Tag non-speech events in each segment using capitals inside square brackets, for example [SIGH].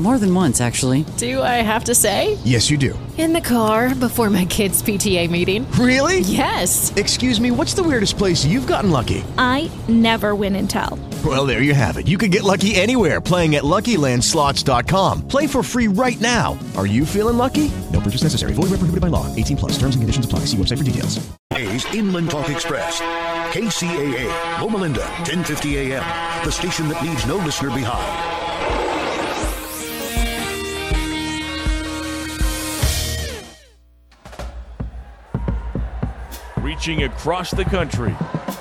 More than once, actually. Do I have to say? Yes, you do. In the car before my kids' PTA meeting. Really? Yes. Excuse me, what's the weirdest place you've gotten lucky? I never win and tell. Well, there you have it. You can get lucky anywhere playing at LuckyLandSlots.com. Play for free right now. Are you feeling lucky? No purchase necessary. Void where prohibited by law. 18 plus. Terms and conditions apply. See website for details. A's Inland Talk Express. KCAA, Loma Linda, 1050 AM. The station that leaves no listener behind. Across the country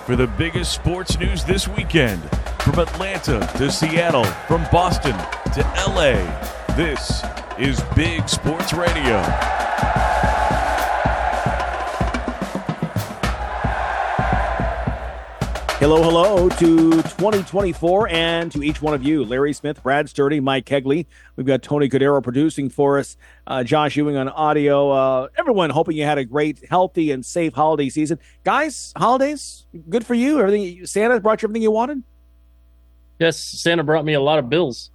for the biggest sports news this weekend. From Atlanta to Seattle, from Boston to LA, this is Big Sports Radio. Hello, hello to 2024 and to each one of you. Larry Smith, Brad Sturdy, Mike Kegley. We've got Tony Cordero producing for us, uh, Josh Ewing on audio. Uh, everyone hoping you had a great, healthy, and safe holiday season. Guys, holidays, good for you. Everything Santa brought you everything you wanted? Yes, Santa brought me a lot of bills.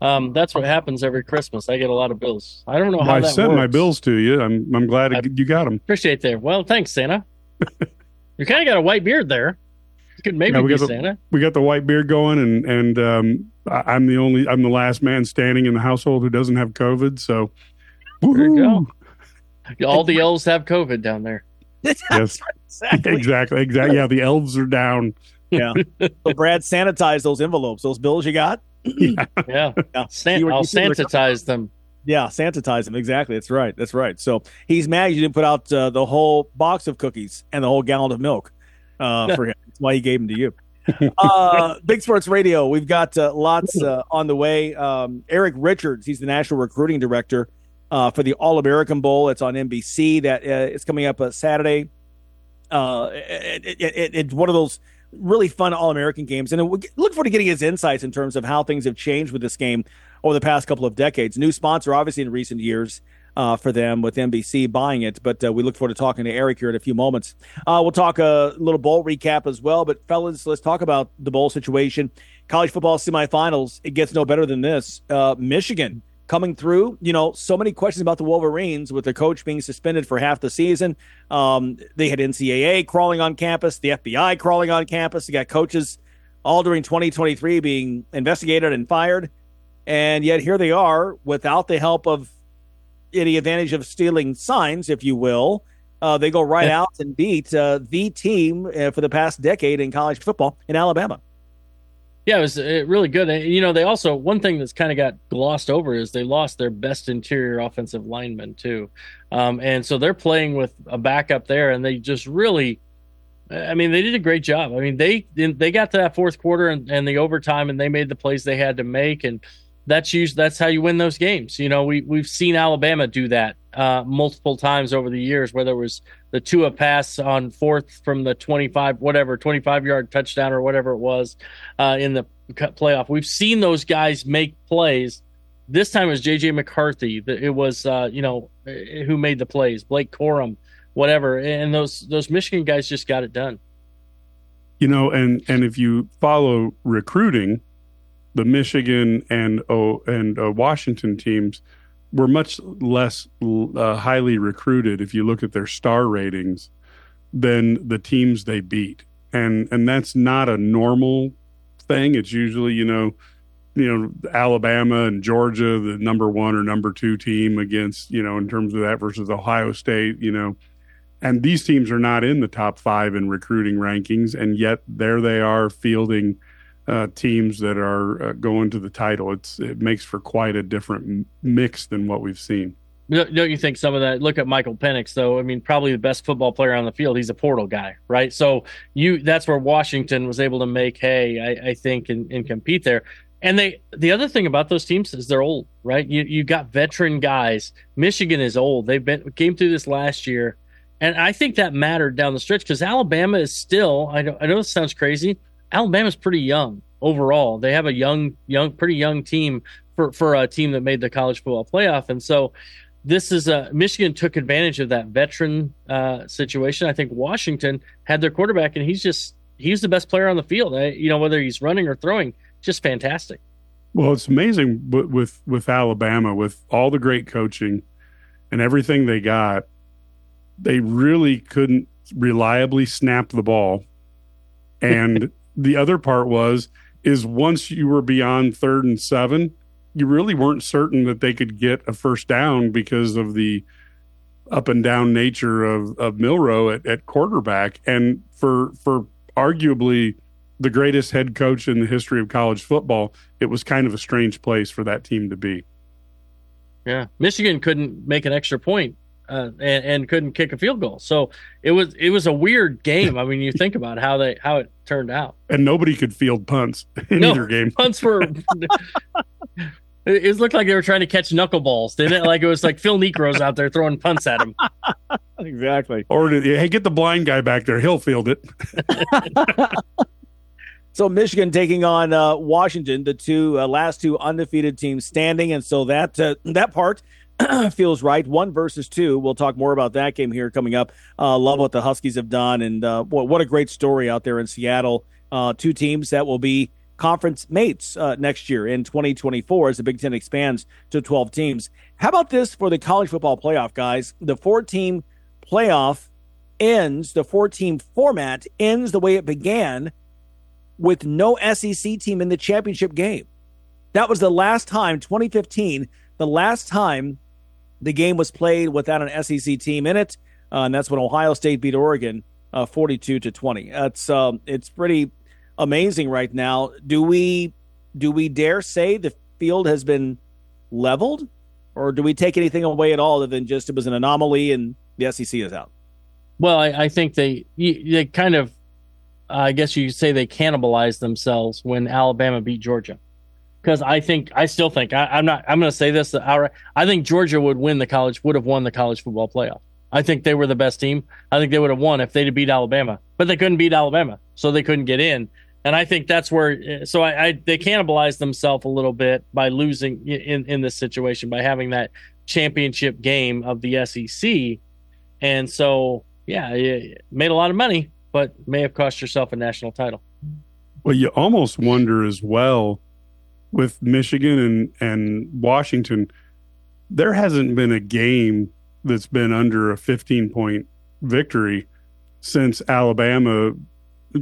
Um, that's what happens every Christmas. I get a lot of bills. I don't know how I that sent works. my bills to you. I'm I'm glad I- you got them. Appreciate that. Well, thanks, Santa. [LAUGHS] you kind of got a white beard there. You could maybe Yeah, we be got the, Santa. we got the white beard going, and and um, I, I'm the only I'm the last man standing in the household who doesn't have COVID. So There you go. All the elves have COVID down there. [LAUGHS] Yes, Exactly. exactly, exactly. Yeah, the elves are down. Yeah. so Brad sanitized those envelopes, those bills you got. Yeah, [LAUGHS] Yeah. San- You I'll you sanitize them. Yeah, sanitize them. Exactly. That's right. That's right. So he's mad you didn't put out uh, the whole box of cookies and the whole gallon of milk uh, [LAUGHS] for him. That's why he gave them to you. [LAUGHS] Uh, Big Sports Radio. We've got uh, lots uh, on the way. Um, Eric Richards. He's the national recruiting director uh, for the All American Bowl. It's on NBC. That uh, it's coming up uh, Saturday. Uh, it, it, it, it's one of those really fun All American games, and look forward to getting his insights in terms of how things have changed with this game over the past couple of decades. New sponsor, obviously, in recent years uh, for them with NBC buying it, but uh, we look forward to talking to Eric here in a few moments. Uh, we'll talk a little bowl recap as well, but fellas, let's talk about the bowl situation. College football semifinals, it gets no better than this. Uh, Michigan coming through. You know, so many questions about the Wolverines with their coach being suspended for half the season. Um, they had NCAA crawling on campus, the FBI crawling on campus. You got coaches all during 2023 being investigated and fired. And yet here they are without the help of any advantage of stealing signs, if you will. Uh, they go right out and beat uh, the team uh, for the past decade in college football in Alabama. Yeah, it was uh, really good. And, you know, they also one thing that's kind of got glossed over is they lost their best interior offensive lineman too, um, and so they're playing with a backup there, and they just really, I mean, they did a great job. I mean, they they got to that fourth quarter and, and the overtime, and they made the plays they had to make, and that's usually that's how you win those games. You know, we we've seen Alabama do that uh, multiple times over the years, whether it was the Tua pass on fourth from the 25, whatever, 25 yard touchdown or whatever it was uh, in the playoff. We've seen those guys make plays. This time it was JJ McCarthy. It was, uh, you know, who made the plays, Blake Corum, whatever. And those, those Michigan guys just got it done. You know, and and if you follow recruiting, the Michigan and oh and uh, Washington teams were much less uh, highly recruited if you look at their star ratings than the teams they beat, and and that's not a normal thing. It's usually you know you know Alabama and Georgia, the number one or number two team against you know in terms of that versus Ohio State, you know and these teams are not in the top five in recruiting rankings, and yet there they are fielding uh, teams that are uh, going to the title. It's it makes for quite a different mix than what we've seen. Don't you think some of that? Look at Michael Penix, though. I mean, probably the best football player on the field. He's a portal guy, right? So you that's where Washington was able to make hay, I, I think, and, and compete there. And they the other thing about those teams is they're old, right? You you got veteran guys. Michigan is old. They've been came through this last year, and I think that mattered down the stretch because Alabama is still. I know I know this sounds crazy. Alabama's pretty young overall. They have a young, young, pretty young team for for a team that made the college football playoff, and so this is a Michigan took advantage of that veteran uh, situation. I think Washington had their quarterback, and he's just he's the best player on the field. I, you know, whether he's running or throwing, just fantastic. Well, it's amazing with with Alabama with all the great coaching and everything they got. They really couldn't reliably snap the ball, and the other part was is once you were beyond third and seven, you really weren't certain that they could get a first down because of the up and down nature of, of Milroe at, at quarterback. And for for arguably the greatest head coach in the history of college football, it was kind of a strange place for that team to be. Yeah. Michigan couldn't make an extra point, uh, and, and, couldn't kick a field goal. So it was it was a weird game. I mean, you think about how they how it turned out. And nobody could field punts in no, either game. Punts were [LAUGHS] It looked like they were trying to catch knuckleballs, didn't it? Like it was like Phil Niekro's out there throwing punts at him. [LAUGHS] exactly. Or hey, get the blind guy back there; he'll field it. [LAUGHS] so Michigan taking on uh, Washington, the two uh, last two undefeated teams standing, and so that uh, that part [CLEARS THROAT] feels right. One versus two. We'll talk more about that game here coming up. Uh, love what the Huskies have done, and uh, what, what a great story out there in Seattle. Uh, two teams that will be conference mates uh, next year in 2024 as the Big Ten expands to 12 teams. How about this for the college football playoff, guys? The four team playoff ends, the four team format ends the way it began with no SEC team in the championship game. That was the last time, 2015, the last time the game was played without an SEC team in it. Uh, and that's when Ohio State beat Oregon uh, 42 to 20. That's um, it's pretty amazing right now. Do we do we dare say the field has been leveled, or do we take anything away at all other than just it was an anomaly and the SEC is out? Well, I, I think they they kind of, I guess you could say they cannibalized themselves when Alabama beat Georgia, because I think I still think I, am not I'm going to say this outright. I think Georgia would win the college would have won the college football playoff. I think they were the best team. I think they would have won if they'd beat Alabama, but they couldn't beat Alabama, so they couldn't get in and I think that's where so I, I they cannibalized themselves a little bit by losing in in this situation by having that championship game of the SEC, and so yeah, it made a lot of money, but may have cost yourself a national title. Well, you almost wonder as well with Michigan and and Washington, there hasn't been a game that's been under a 15 point victory since Alabama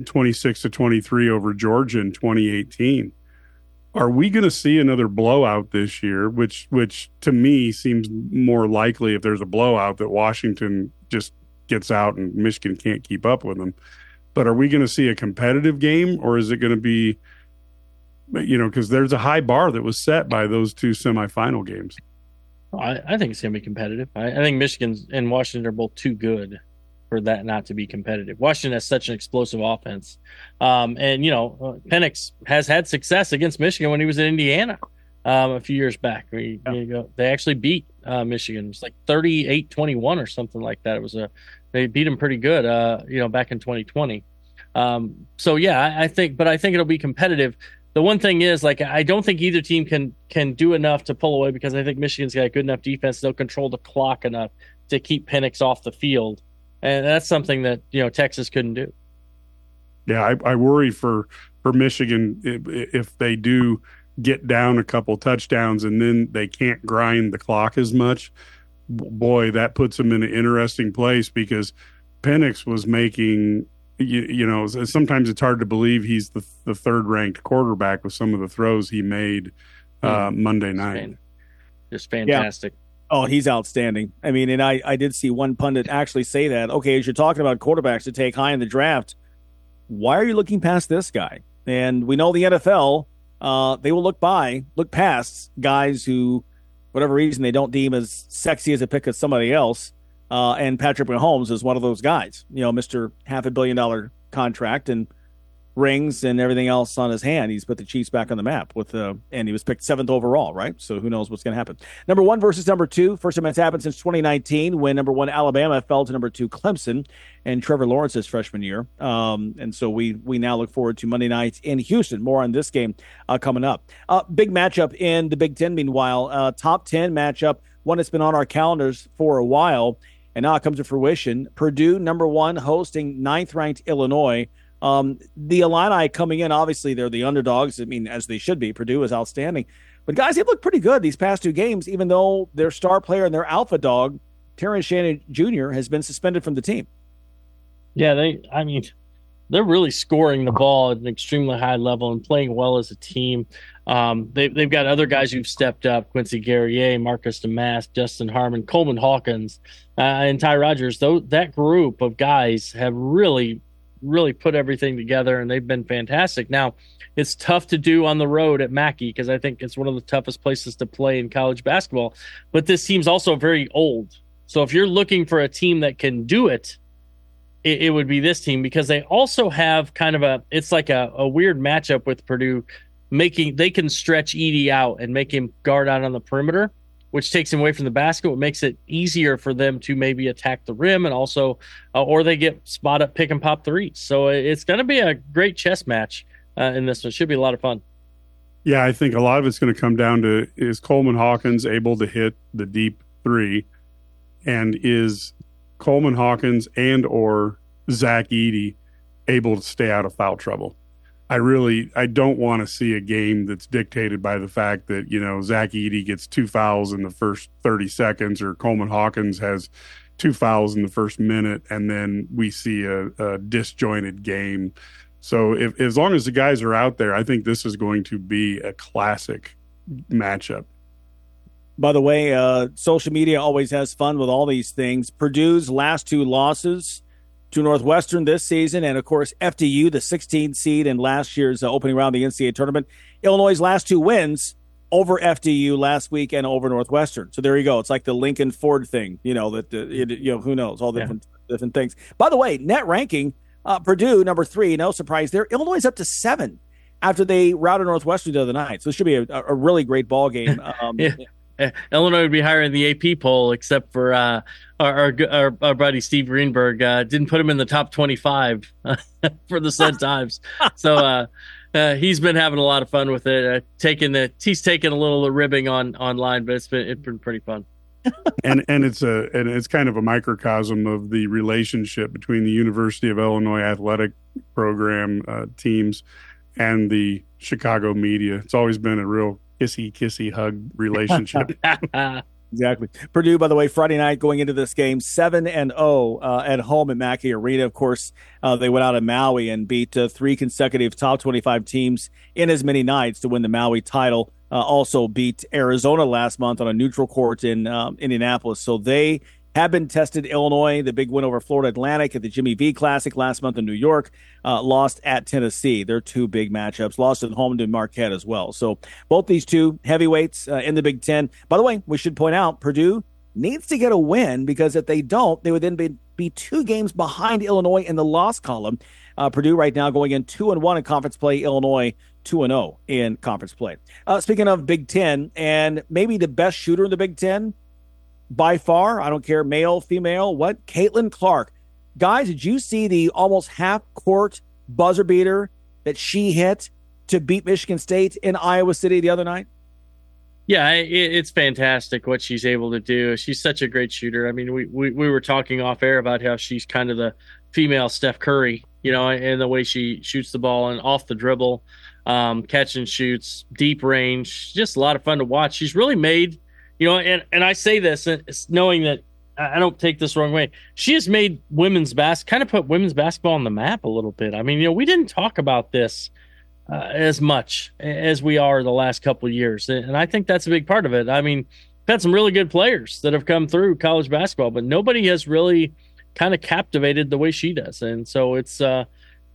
26 to 23 over Georgia in 2018. Are we going to see another blowout this year? Which, which to me seems more likely if there's a blowout that Washington just gets out and Michigan can't keep up with them. But are we going to see a competitive game, or is it going to be, you know, because there's a high bar that was set by those two semifinal games? I, I think it's going to be competitive. I, I think Michigan and Washington are both too good for that not to be competitive. Washington has such an explosive offense, um, and you know uh, Penix has had success against Michigan when he was in Indiana um, a few years back. We, yeah. you know, they actually beat uh, Michigan. It was like 38-21 or something like that. It was a they beat him pretty good. Uh, you know, back in 2020. Um, so yeah, I, I think, but I think it'll be competitive. The one thing is, like, I don't think either team can can do enough to pull away because I think Michigan's got a good enough defense. They'll control the clock enough to keep Penix off the field and that's something that you know Texas couldn't do. Yeah, I, I worry for for Michigan if, if, they do get down a couple touchdowns and then they can't grind the clock as much. Boy, that puts them in an interesting place because Penix was making. You, you know, sometimes it's hard to believe he's the the third ranked quarterback with some of the throws he made uh, mm. Monday night. Just fantastic. Yeah. Oh, he's outstanding. I mean, and I, I did see one pundit actually say that. Okay, as you're talking about quarterbacks to take high in the draft, why are you looking past this guy? And we know the NFL, uh, they will look by, look past guys who whatever reason they don't deem as sexy as a pick as somebody else. Uh, and Patrick Mahomes is one of those guys. You know, Mister half a billion dollar contract and rings and everything else on his hand. He's put the Chiefs back on the map with uh, and he was picked seventh overall, right? So who knows what's going to happen? Number one versus number two. First time it's happened since 2019 when number one Alabama fell to number two Clemson and Trevor Lawrence's freshman year. Um, and so we we now look forward to Monday night in Houston. More on this game uh, coming up. Uh, big matchup in the Big Ten. Meanwhile, uh, top ten matchup, one that's been on our calendars for a while. And now it comes to fruition. Purdue, number one, hosting ninth ranked Illinois. Um, the Illini coming in, obviously, they're the underdogs. I mean, as they should be. Purdue is outstanding. But guys, they've looked pretty good these past two games, even though their star player and their alpha dog, Terrence Shannon Jr., has been suspended from the team. Yeah, they, I mean, they're really scoring the ball at an extremely high level and playing well as a team. Um, they, they've got other guys who've stepped up Quincy Guerrier, Marcus Domask, Justin Harmon, Coleman Hawkins, uh, and Ty Rodgers. Though that group of guys have really really put everything together and they've been fantastic. Now, it's tough to do on the road at Mackey because I think it's one of the toughest places to play in college basketball. But this team's also very old. So if you're looking for a team that can do it, it, it would be this team because they also have kind of a it's like a, a weird matchup with Purdue making they can stretch Edey out and make him guard out on the perimeter which takes him away from the basket, what makes it easier for them to maybe attack the rim and also, uh, or they get spot up, pick and pop threes. So it's going to be a great chess match uh, in this one. Should be a lot of fun. Yeah, I think a lot of it's going to come down to is Coleman Hawkins able to hit the deep three, and is Coleman Hawkins and or Zach Edey able to stay out of foul trouble? I really I don't want to see a game that's dictated by the fact that you know Zach Edey gets two fouls in the first thirty seconds or Coleman Hawkins has two fouls in the first minute and then we see a, a disjointed game. So if as long as the guys are out there, I think this is going to be a classic matchup. By the way, uh, social media always has fun with all these things. Purdue's last two losses to Northwestern this season, and of course FDU, the 16 seed in last year's uh, opening round of the NCAA tournament. Illinois' last two wins over FDU last week and over Northwestern. So there you go. It's like the Lincoln Ford thing, you know that uh, it, you know who knows all the yeah. different different things. By the way, net ranking, uh, Purdue number three, no surprise there. Illinois up to seven after they routed Northwestern the other night. So this should be a, a really great ball game. [LAUGHS] Um, yeah. [LAUGHS] Illinois would be higher in the AP poll, except for uh, our, our, our, our buddy Steve Greenberg. Uh, didn't put him in the top 25 [LAUGHS] for the Sun [LAUGHS] Times. So uh, uh, he's been having a lot of fun with it. Uh, taking the he's taking a little ribbing on online, but it's been it's been pretty fun. and and it's a and it's kind of a microcosm of the relationship between the University of Illinois athletic program uh, teams and the Chicago media. It's always been a real kissy kissy hug [LAUGHS] relationship. [LAUGHS] exactly. Purdue, by the way, Friday night going into this game, seven and zero oh, uh, at home at Mackey Arena. Of course, uh, they went out of Maui and beat uh, three consecutive top twenty-five teams in as many nights to win the Maui title. Uh, also beat Arizona last month on a neutral court in um, Indianapolis. So they have been tested. Illinois, the big win over Florida Atlantic at the Jimmy V Classic last month in New York, uh, lost at Tennessee. They're two big matchups. Lost at home to Marquette as well. So both these two heavyweights uh, in the Big Ten. By the way, we should point out Purdue needs to get a win because if they don't, they would then be, be two games behind Illinois in the loss column. Uh, Purdue right now going in two and one in conference play. Illinois two and zero oh in conference play. Uh, speaking of Big Ten and maybe the best shooter in the Big Ten by far. I don't care, male, female, what? Caitlin Clark. Guys, did you see the almost half court buzzer beater that she hit to beat Michigan State in Iowa City the other night? Yeah, it's fantastic what she's able to do. She's such a great shooter. I mean, we, we, we were talking off air about how she's kind of the female Steph Curry, you know, and the way she shoots the ball and off the dribble, um, catch and shoots, deep range. Just a lot of fun to watch. She's really made you know, and, and I say this knowing that I don't take this wrong way. She has made women's bas kind of put women's basketball on the map a little bit. I mean, you know, we didn't talk about this uh, as much as we are the last couple years, and I think that's a big part of it. I mean, we've had some really good players that have come through college basketball, but nobody has really kind of captivated the way she does, and so it's uh,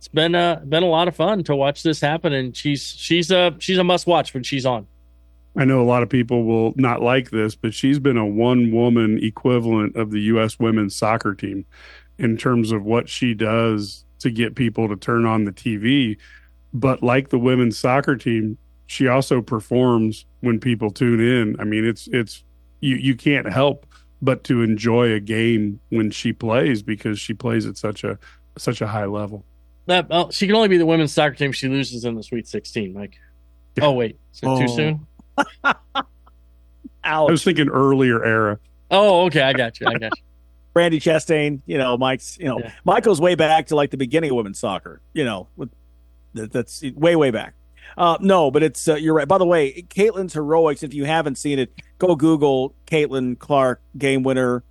it's been a been a lot of fun to watch this happen. And she's she's a she's a must watch when she's on. I know a lot of people will not like this, but she's been a one woman equivalent of the U.S. women's soccer team in terms of what she does to get people to turn on the TV. But like the women's soccer team, she also performs when people tune in. I mean, it's it's you you can't help but to enjoy a game when she plays because she plays at such a such a high level. That oh, she can only be the women's soccer team. She loses in the Sweet 16, Mike. Oh wait, is it Oh. too soon? I was thinking earlier era. Oh, okay, I got you. I got you. [LAUGHS] Brandy Chastain, you know, Mike's, you know, Yeah. Michael's way back to like the beginning of women's soccer, you know, with, that, that's way, way back. Uh, no, but it's, uh, you're right. By the way, Caitlin's heroics, if you haven't seen it, go Google Caitlin Clark, game winner,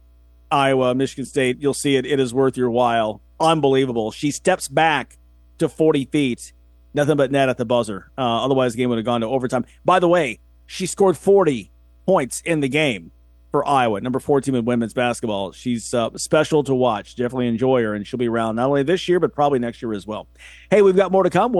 Iowa, Michigan State. You'll see it. It is worth your while. Unbelievable. She steps back to 40 feet, nothing but net at the buzzer. Uh, otherwise, the game would have gone to overtime. By the way, she scored 40 points in the game for Iowa, number 14 in women's basketball. She's uh, special to watch. Definitely enjoy her, and she'll be around not only this year, but probably next year as well. Hey, we've got more to come.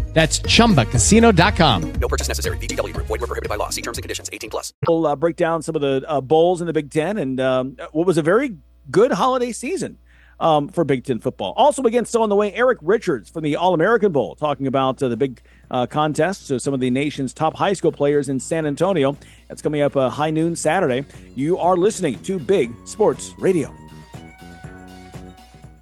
That's chumbacasino.com. No purchase necessary. VGW Group. Void were prohibited by law. See terms and conditions. 18 plus. We'll uh, break down some of the uh, bowls in the Big Ten and um, what was a very good holiday season um, for Big Ten football. Also, again, still on the way, Eric Richards from the All American Bowl, talking about uh, the big uh, contest. So, some of the nation's top high school players in San Antonio. That's coming up uh, high noon Saturday. You are listening to Big Sports Radio.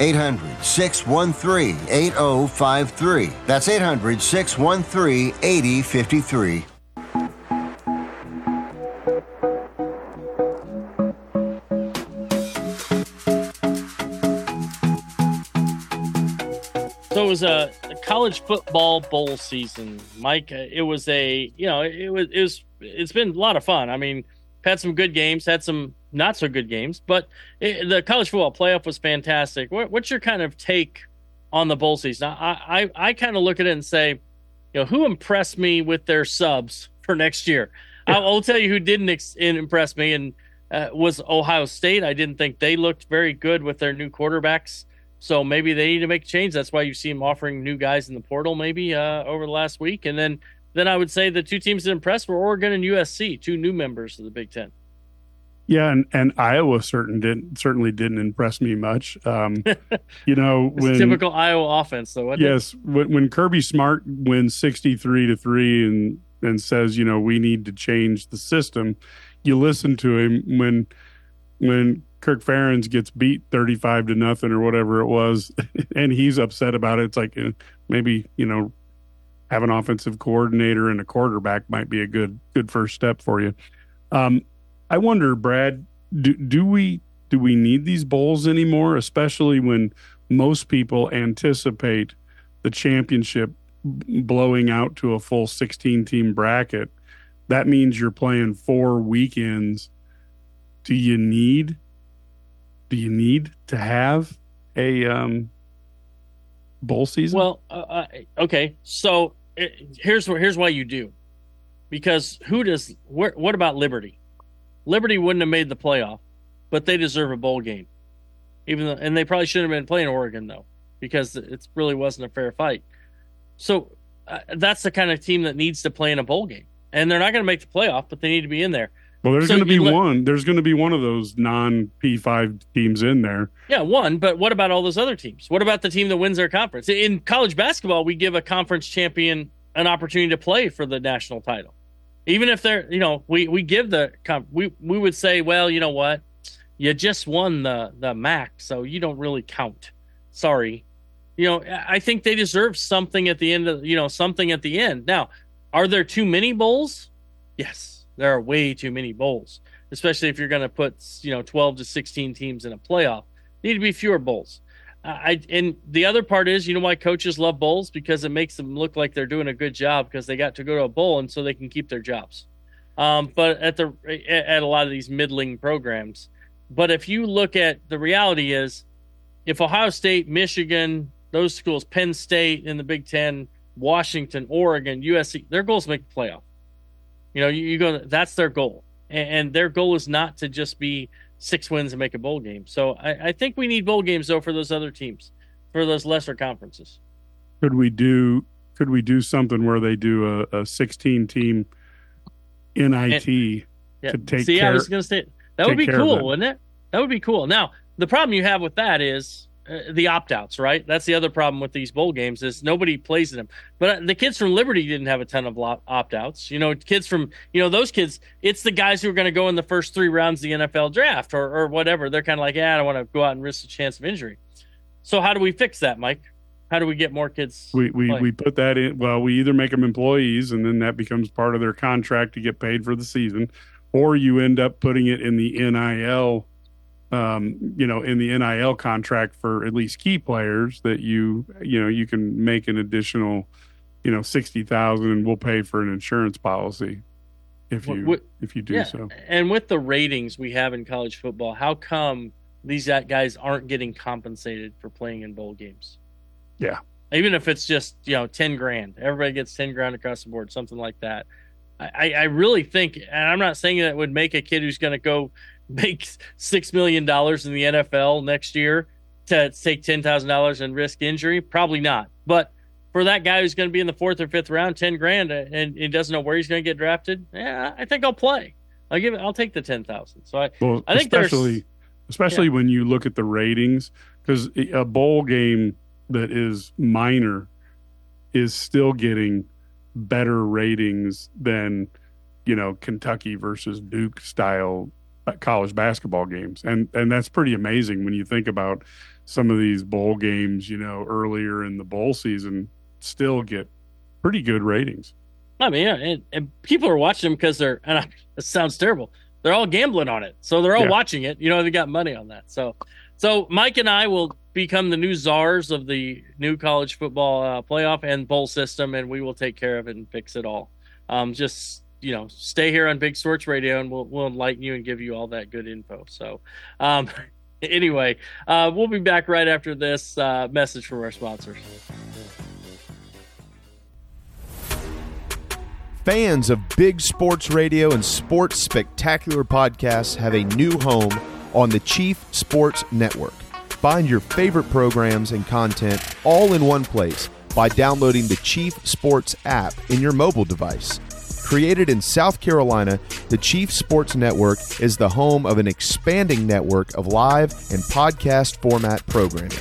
800 613 8053. That's 800 613 8053. So it was a, a college football bowl season, Mike. Uh, It was a you know it was it was it's been a lot of fun. I mean, had some good games, had some not so good games, but it, the college football playoff was fantastic. What, what's your kind of take on the bowl season? I I, I kind of look at it and say, you know, who impressed me with their subs for next year? I'll, I'll tell you who didn't ex- impress me and uh, was Ohio State. I didn't think they looked very good with their new quarterbacks. So maybe they need to make a change. That's why you see them offering new guys in the portal maybe uh, over the last week. And then then I would say the two teams that impressed were Oregon and USC, two new members of the Big Ten. Yeah, and, and Iowa certain didn't certainly didn't impress me much. Um, [LAUGHS] you know, when typical Iowa offense, though. it? yes, when, when Kirby Smart wins sixty three to three and and says, you know, we need to change the system, you listen to him when when Kirk Ferentz gets beat thirty five to nothing or whatever it was, [LAUGHS] and he's upset about it. It's like uh, maybe you know have an offensive coordinator and a quarterback might be a good good first step for you. Um, I wonder, Brad, do do we do we need these bowls anymore? Especially when most people anticipate the championship blowing out to a full 16 team bracket. That means you're playing four weekends. Do you need do you need to have a um bowl season? Well, uh, uh, okay. So uh, here's here's why you do, because who does? What about Liberty? Liberty wouldn't have made the playoff, but they deserve a bowl game, even though, and they probably shouldn't have been playing Oregon though, because it really wasn't a fair fight. So uh, that's the kind of team that needs to play in a bowl game, and they're not going to make the playoff, but they need to be in there. Well, there's So going to be let- one. There's going to be one of those non P5 teams in there. Yeah, one, but what about all those other teams? What about the team that wins their conference? In college basketball, we give a conference champion an opportunity to play for the national title. Even if they're, you know, we we give the we we would say, well, you know what? You just won the the MAC, so you don't really count. Sorry. You know, I think they deserve something at the end of, you know, something at the end. Now, are there too many bowls? Yes, there are way too many bowls, especially if you're going to put, you know, 12 to 16 teams in a playoff. Need to be fewer bowls. I and the other part is, you know, why coaches love bowls because it makes them look like they're doing a good job because they got to go to a bowl and so they can keep their jobs. Um, but at the at a lot of these middling programs, but if you look at the reality is, if Ohio State, Michigan, those schools, Penn State in the Big Ten, Washington, Oregon, USC, their goal is make the playoff. You know, you, you go. That's their goal, and, and their goal is not to just be six wins and make a bowl game. So I, I think we need bowl games though for those other teams, for those lesser conferences. Could we do? Could we do something where they do a, a 16 team NIT Yeah. to take See, care? I was going to say that would be cool, wouldn't it? That would be cool. Now, the problem you have with that is uh, the opt-outs, right? That's the other problem with these bowl games is nobody plays in them. But uh, the kids from Liberty didn't have a ton of opt-outs. You know, kids from you know those kids. It's the guys who are going to go in the first three rounds of the NFL draft or or whatever. They're kind of like, yeah, I don't want to go out and risk a chance of injury. So how do we fix that, Mike? How do we get more kids? we we, playing? we put that in. Well, we either make them employees, and then that becomes part of their contract to get paid for the season, or you end up putting it in the NIL, um, you know, in the NIL contract for at least key players that you you know you can make an additional, you know, sixty thousand, and we'll pay for an insurance policy if you What- if you do yeah. so. And with the ratings we have in college football, how come these guys aren't getting compensated for playing in bowl games? Yeah. Even if it's just you know ten grand, everybody gets ten grand across the board, something like that. I, I really think, and I'm not saying that would make a kid who's going to go make six million dollars in the NFL next year to take ten thousand dollars and risk injury. Probably not, but for that guy who's going to be in the fourth or fifth round, ten grand, uh, and he doesn't know where he's going to get drafted. Yeah, I think I'll play. I'll give it. I'll take the ten thousand. So I, Well, I think there's especially especially when you look at the ratings, because a bowl game that is minor is still getting better ratings than you know Kentucky versus Duke style college basketball games, and and that's pretty amazing when you think about some of these bowl games. You know, earlier in the bowl season, still get pretty good ratings. I mean, yeah, and, and people are watching them because they're. And I, [LAUGHS] it sounds terrible. They're all gambling on it, so they're all Yeah. watching it. You know, they got money on that. So, so Mike and I will become the new czars of the new college football uh, playoff and bowl system, and we will take care of it and fix it all. Um, just you know, stay here on Big Sports Radio, and we'll we'll enlighten you and give you all that good info. So, um, [LAUGHS] anyway, uh, we'll be back right after this uh, message from our sponsors. Fans of big sports radio and sports spectacular podcasts have a new home on the Chief Sports Network. Find your favorite programs and content all in one place by downloading the Chief Sports app in your mobile device. Created in South Carolina, the Chief Sports Network is the home of an expanding network of live and podcast format programming.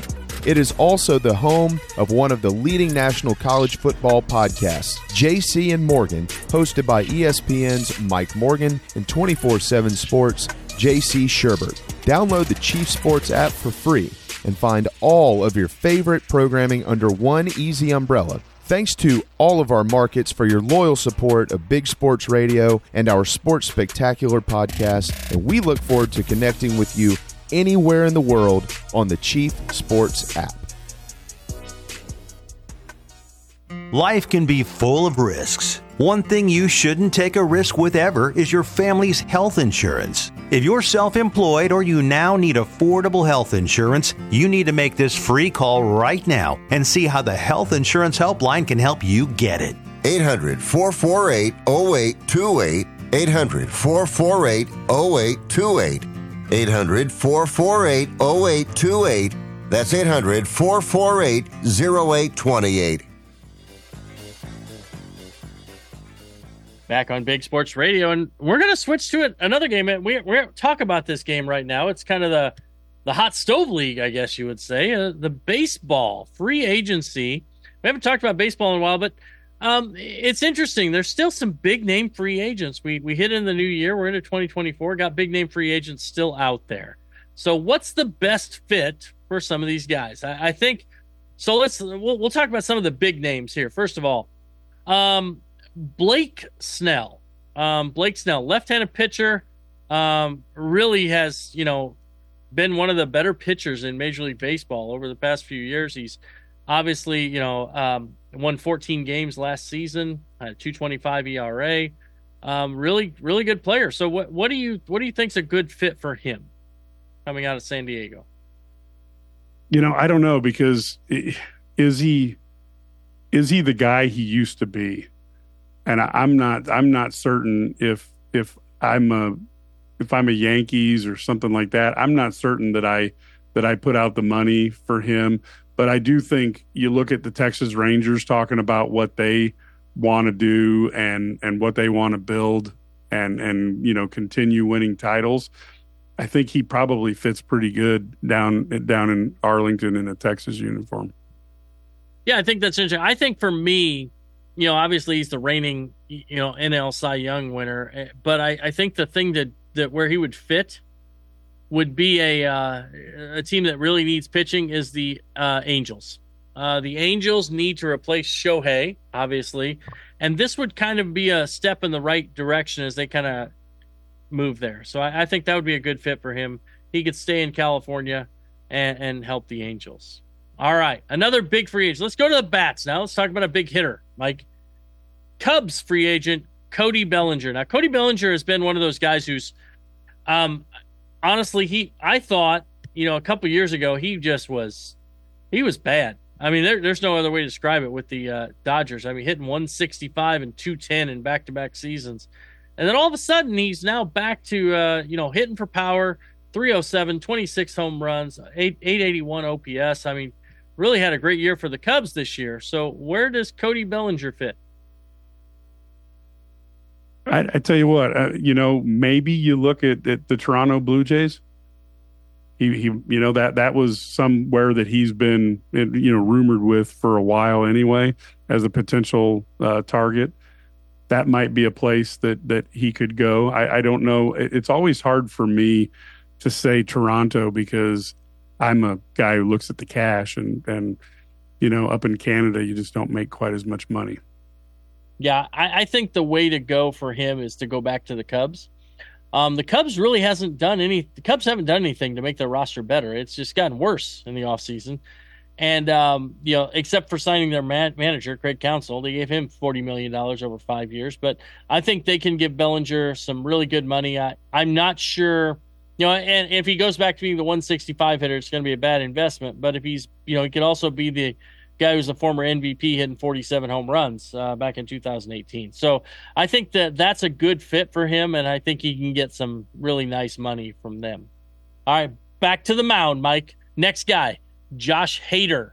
It is also the home of one of the leading national college football podcasts, JC and Morgan, hosted by ESPN's Mike Morgan and 24 7 Sports, JC Shurburtt. Download the Chief Sports app for free and find all of your favorite programming under one easy umbrella. Thanks to all of our markets for your loyal support of Big Sports Radio and our Sports Spectacular podcast, and we look forward to connecting with you anywhere in the world on the Chief Sports app. Life can be full of risks. One thing you shouldn't take a risk with ever is your family's health insurance. If you're self employed or you now need affordable health insurance, you need to make this free call right now and see how the Health Insurance Helpline can help you get it. 800 448 0828. 800 448 0828. 800 448 0828. That's 800 448 0828. Back on Big Sports Radio, and we're going to switch to another game. We're, we're talk about this game right now. It's kind of the the hot stove league, I guess you would say. Uh, the baseball free agency. We haven't talked about baseball in a while, but um, it's interesting. There's still some big name free agents. We we hit in the new year. We're into 2024. Got big name free agents still out there. So what's the best fit for some of these guys? I, I think. So let's we'll, we'll talk about some of the big names here. First of all, um, Blake Snell. Um, Blake Snell, left-handed pitcher, um, really has you know been one of the better pitchers in Major League Baseball over the past few years. He's obviously you know um, won 14 games last season, had 2.25 ERA. Um, really, really good player. So what what do you what do you think's a good fit for him coming out of San Diego? You know, I don't know because is he is he the guy he used to be? And I, I'm not I'm not certain if if I'm a if I'm a Yankees or something like that. I'm not certain that I that I put out the money for him, but I do think you look at the Texas Rangers talking about what they want to do and and what they want to build and and you know continue winning titles. I think he probably fits pretty good down down in Arlington in a Texas uniform. Yeah, I think that's interesting. I think for me, you know, obviously he's the reigning, you know, NL Cy Young winner. Eh, but I, I think the thing that, that where he would fit would be a uh, a team that really needs pitching is the uh, Angels. Uh, the Angels need to replace Shohei, obviously, and this would kind of be a step in the right direction as they kind of move there. So I, I think that would be a good fit for him. He could stay in California and, and help the Angels. All right, another big free agent. Let's go to the bats now. Let's talk about a big hitter, Mike. Cubs free agent Cody Bellinger. Now, Cody Bellinger has been one of those guys who's, um, honestly, he I thought you know a couple years ago he just was, he was bad. I mean, there, there's no other way to describe it with the uh, Dodgers. I mean, hitting 165 and 210 in back-to-back seasons, and then all of a sudden he's now back to uh, you know hitting for power, 307, 26 home runs, 8, 881 OPS. I mean really had a great year for the Cubs this year. So where does Cody Bellinger fit? I, I tell you what, uh, you know, maybe you look at, at the Toronto Blue Jays. He, he, you know that that was somewhere that he's been, you know, rumored with for a while anyway, as a potential uh, target. That might be a place that that he could go. I, I don't know. It's always hard for me to say Toronto because I'm a guy who looks at the cash and and you know up in Canada you just don't make quite as much money. Yeah, I, I think the way to go for him is to go back to the Cubs. Um, the Cubs really hasn't done any. The Cubs haven't done anything to make their roster better. It's just gotten worse in the offseason. And um, you know, except for signing their man- manager Craig Counsell, they gave him forty million dollars over five years. But I think they can give Bellinger some really good money. I, I'm not sure you know, and if he goes back to being the 165 hitter, it's going to be a bad investment. But if he's, you know, he could also be the guy who's a former MVP hitting 47 home runs uh, back in 2018. So I think that that's a good fit for him, and I think he can get some really nice money from them. All right, back to the mound, Mike. Next guy, Josh Hader.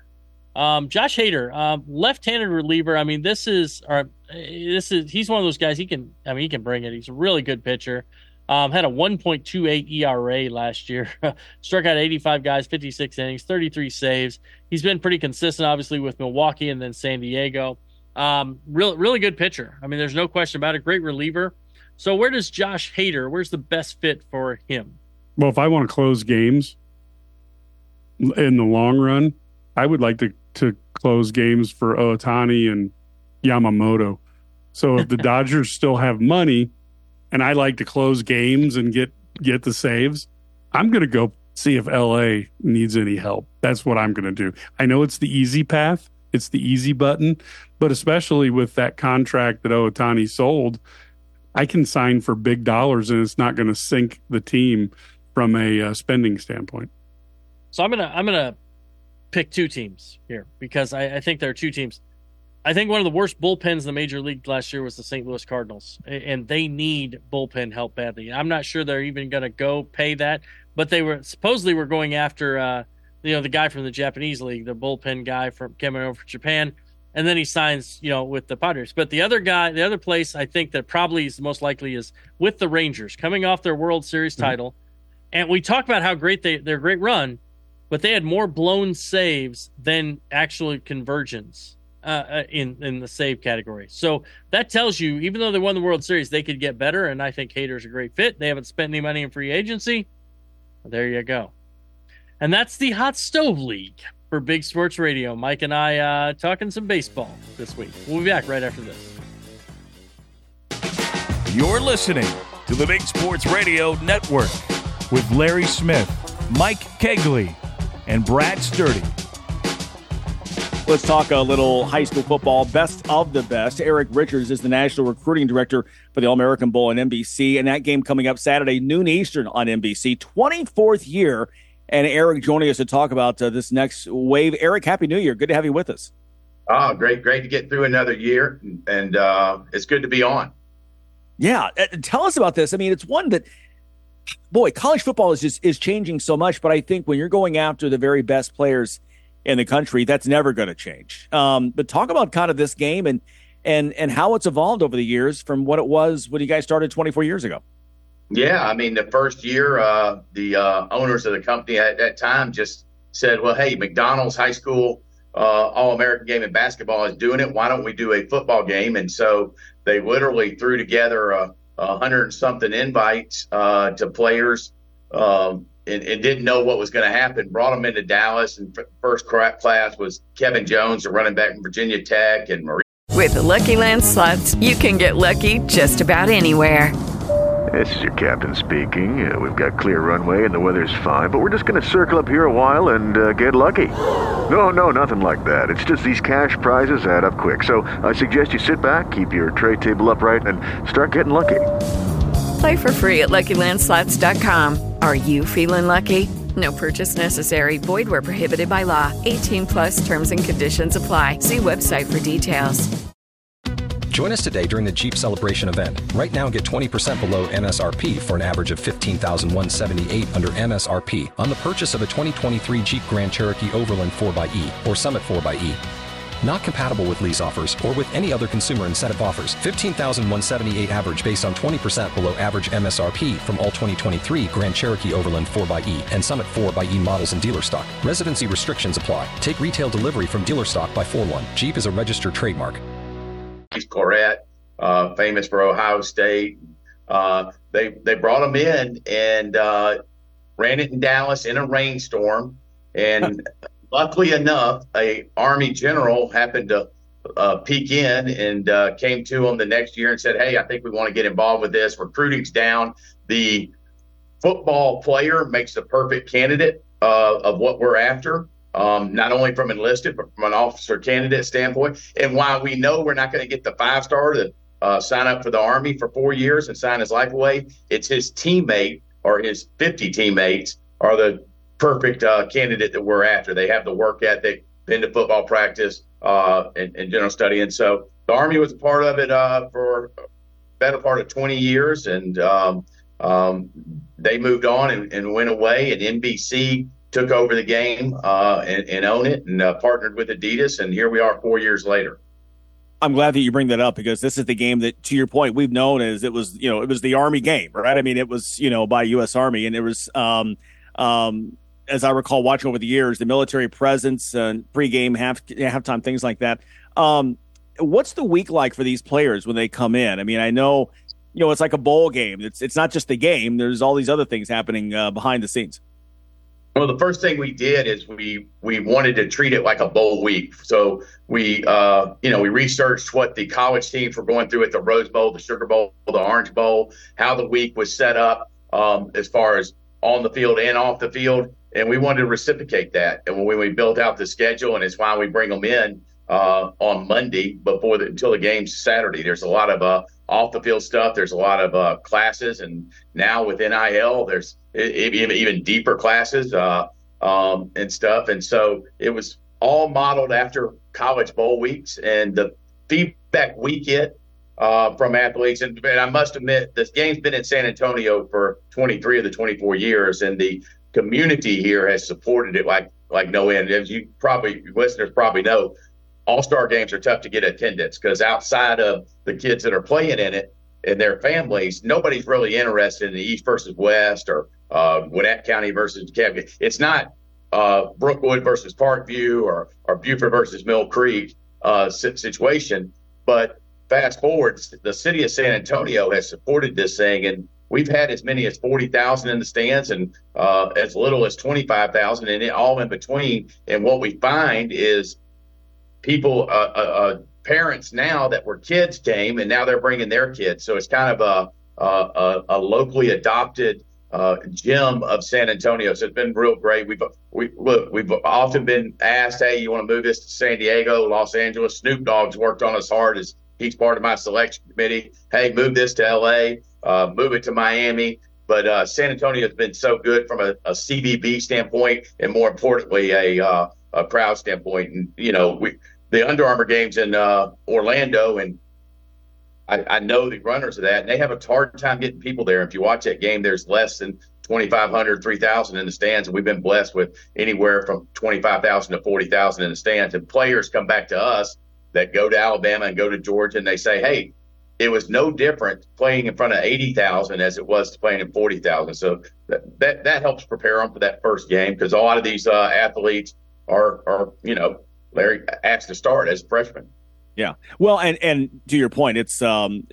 Um, Josh Hader, um, left-handed reliever. I mean, this is, or this is, he's one of those guys. He can, I mean, he can bring it. He's a really good pitcher. Um, had a 1.28 ERA last year. [LAUGHS] Struck out 85 guys, 56 innings, 33 saves. He's been pretty consistent, obviously, with Milwaukee and then San Diego. Um, really, really good pitcher. I mean, there's no question about it. Great reliever. So, where does Josh Hader? Where's the best fit for him? Well, if I want to close games in the long run, I would like to to close games for Ohtani and Yamamoto. So, if the [LAUGHS] Dodgers still have money and I like to close games and get get the saves, I'm going to go see if LA needs any help. That's what I'm going to do. I know it's the easy path, it's the easy button, but especially with that contract that Ohtani sold, I can sign for big dollars and it's not going to sink the team from a uh, spending standpoint. So I'm gonna I'm gonna pick two teams here because I, I think there are two teams. I think one of the worst bullpens in the major league last year was the St. Louis Cardinals, and they need bullpen help badly. I'm not sure they're even going to go pay that, but they were supposedly were going after, uh, you know, the guy from the Japanese league, the bullpen guy from coming over from Japan. and then he signs, you know, with the Padres. But the other guy, the other place I think that probably is most likely is with the Rangers, coming off their World Series Mm-hmm. title. And we talk about how great they their great run, but they had more blown saves than actual conversions uh, uh, in in the save category. So that tells you, even though they won the World Series, they could get better. And I think Hader's a great fit. They haven't spent any money in free agency. There you go. And that's the Hot Stove League for Big Sports Radio. Mike and I uh, talking some baseball this week. We'll be back right after this. You're listening to the Big Sports Radio Network with Larry Smith, Mike Kegley, and Brad Sturdy. Let's talk a little high school football. Best of the best. Eric Richards is the national recruiting director for the All American Bowl on NBC, and that game coming up Saturday, noon Eastern on NBC. 24th year. And Eric joining us to talk about uh, this next wave. Eric, Happy New Year. Good to have you with us. Oh, great, great to get through another year, and uh, it's good to be on. Yeah, uh, tell us about this. I mean, it's one that, boy, college football is just is changing so much. But I think when you're going after the very best players in the country, that's never going to change. Um, but talk about kind of this game and and and how it's evolved over the years from what it was when you guys started 24 years ago. Yeah, I mean, the first year, uh, the uh, owners of the company at that time just said, "Well, hey, McDonald's High School uh, All American Game in basketball is doing it. Why don't we do a football game?" And so they literally threw together a, a hundred and something invites uh, to players. Um, and, and didn't know what was going to happen. Brought them into Dallas, and f- first class was Kevin Jones, the running back from Virginia Tech, and Marie. With the Lucky Land slots, you can get lucky just about anywhere. This is your captain speaking. Uh, we've got clear runway and the weather's fine, but we're just going to circle up here a while and uh, get lucky. No, no, nothing like that. It's just these cash prizes add up quick. So I suggest you sit back, keep your tray table upright, and start getting lucky. Play for free at LuckyLandSlots.com. Are you feeling lucky? No purchase necessary. Void where prohibited by law. 18 plus terms and conditions apply. See website for details. Join us today during the Jeep Celebration event. Right now, get 20% below MSRP for an average of 15178 under MSRP on the purchase of a 2023 Jeep Grand Cherokee Overland 4xE or Summit 4xE. Not compatible with lease offers or with any other consumer incentive offers. 15,178 average based on 20% below average MSRP from all 2023 Grand Cherokee Overland 4xE and Summit 4xE models in dealer stock. Residency restrictions apply. Take retail delivery from dealer stock by 4 1. Jeep is a registered trademark. Keith Clarett, uh, famous for Ohio State. Uh, they they brought him in and uh, ran it in Dallas in a rainstorm, and [LAUGHS] luckily enough, a Army general happened to uh, peek in and uh, came to him the next year and said, "Hey, I think we want to get involved with this. Recruiting's down. The football player makes the perfect candidate uh, of what we're after." um, not only from enlisted, but from an officer candidate standpoint. And while we know we're not going to get the five star to uh, sign up for the Army for four years and sign his life away, it's his teammate or his 50 teammates are the perfect uh, candidate that we're after. They have the work ethic, been to football practice, uh, and, and general study. And so the Army was a part of it uh, for better part of 20 years. And um, um, they moved on and, and went away, and NBC took over the game uh, and, and own it and uh, partnered with Adidas. And here we are four years later. I'm glad that you bring that up because this is the game that, to your point, we've known as it was, you know, it was the Army game, right? I mean, it was, you know, by U.S. Army, and it was, um, um, as I recall, watching over the years, the military presence and pregame, half halftime, things like that. Um, what's the week like for these players when they come in? I mean, I know, you know, it's like a bowl game. It's it's not just the game. There's all these other things happening uh, behind the scenes. Well, the first thing we did is we we wanted to treat it like a bowl week. So we uh, you know we researched what the college teams were going through at the Rose Bowl, the Sugar Bowl, the Orange Bowl, how the week was set up um, as far as on the field and off the field, and we wanted to reciprocate that. And when we built out the schedule, and it's why we bring them in uh, on Monday before the, until the game's Saturday. There's a lot of uh, off the field stuff. There's a lot of uh, classes, and now with NIL, there's even deeper classes uh, um, and stuff. And so it was all modeled after college bowl weeks, and the feedback we get uh, from athletes. And, and I must admit, this game's been in San Antonio for 23 of the 24 years, and the community here has supported it like like no end. As you probably listeners probably know, all star games are tough to get attendance because outside of the kids that are playing in it and their families, nobody's really interested in the East versus West or uh, Gwinnett County versus DeKalb. It's not uh, Brookwood versus Parkview or, or Buford versus Mill Creek uh, situation. But fast forward, the city of San Antonio has supported this thing, and we've had as many as 40,000 in the stands and uh, as little as 25,000 and all in between. And what we find is people, uh, uh, uh, parents now that were kids came and now they're bringing their kids. So it's kind of a, a, a locally adopted uh, gem of San Antonio. So it's been real great. We've we look, we've often been asked, "Hey, you want to move this to San Diego, Los Angeles?" Snoop Dogg's worked on us hard as he's part of my selection committee. Hey, move this to L.A., uh, move it to Miami. But uh, San Antonio has been so good from a, a CVB standpoint, and more importantly, a uh, a crowd standpoint. And you know, we the Under Armour games in uh, Orlando, and I, I, know the runners of that, and they have a hard time getting people there. If you watch that game, there's less than 2,500, 3,000 in the stands, and we've been blessed with anywhere from 25,000 to 40,000 in the stands. And players come back to us that go to Alabama and go to Georgia, and they say, "Hey, it was no different playing in front of 80,000 as it was to playing in 40,000." So that, that that helps prepare them for that first game because a lot of these uh, athletes are are you know Larry asked to start as a freshman. Yeah. Well, and and to your point, it's um,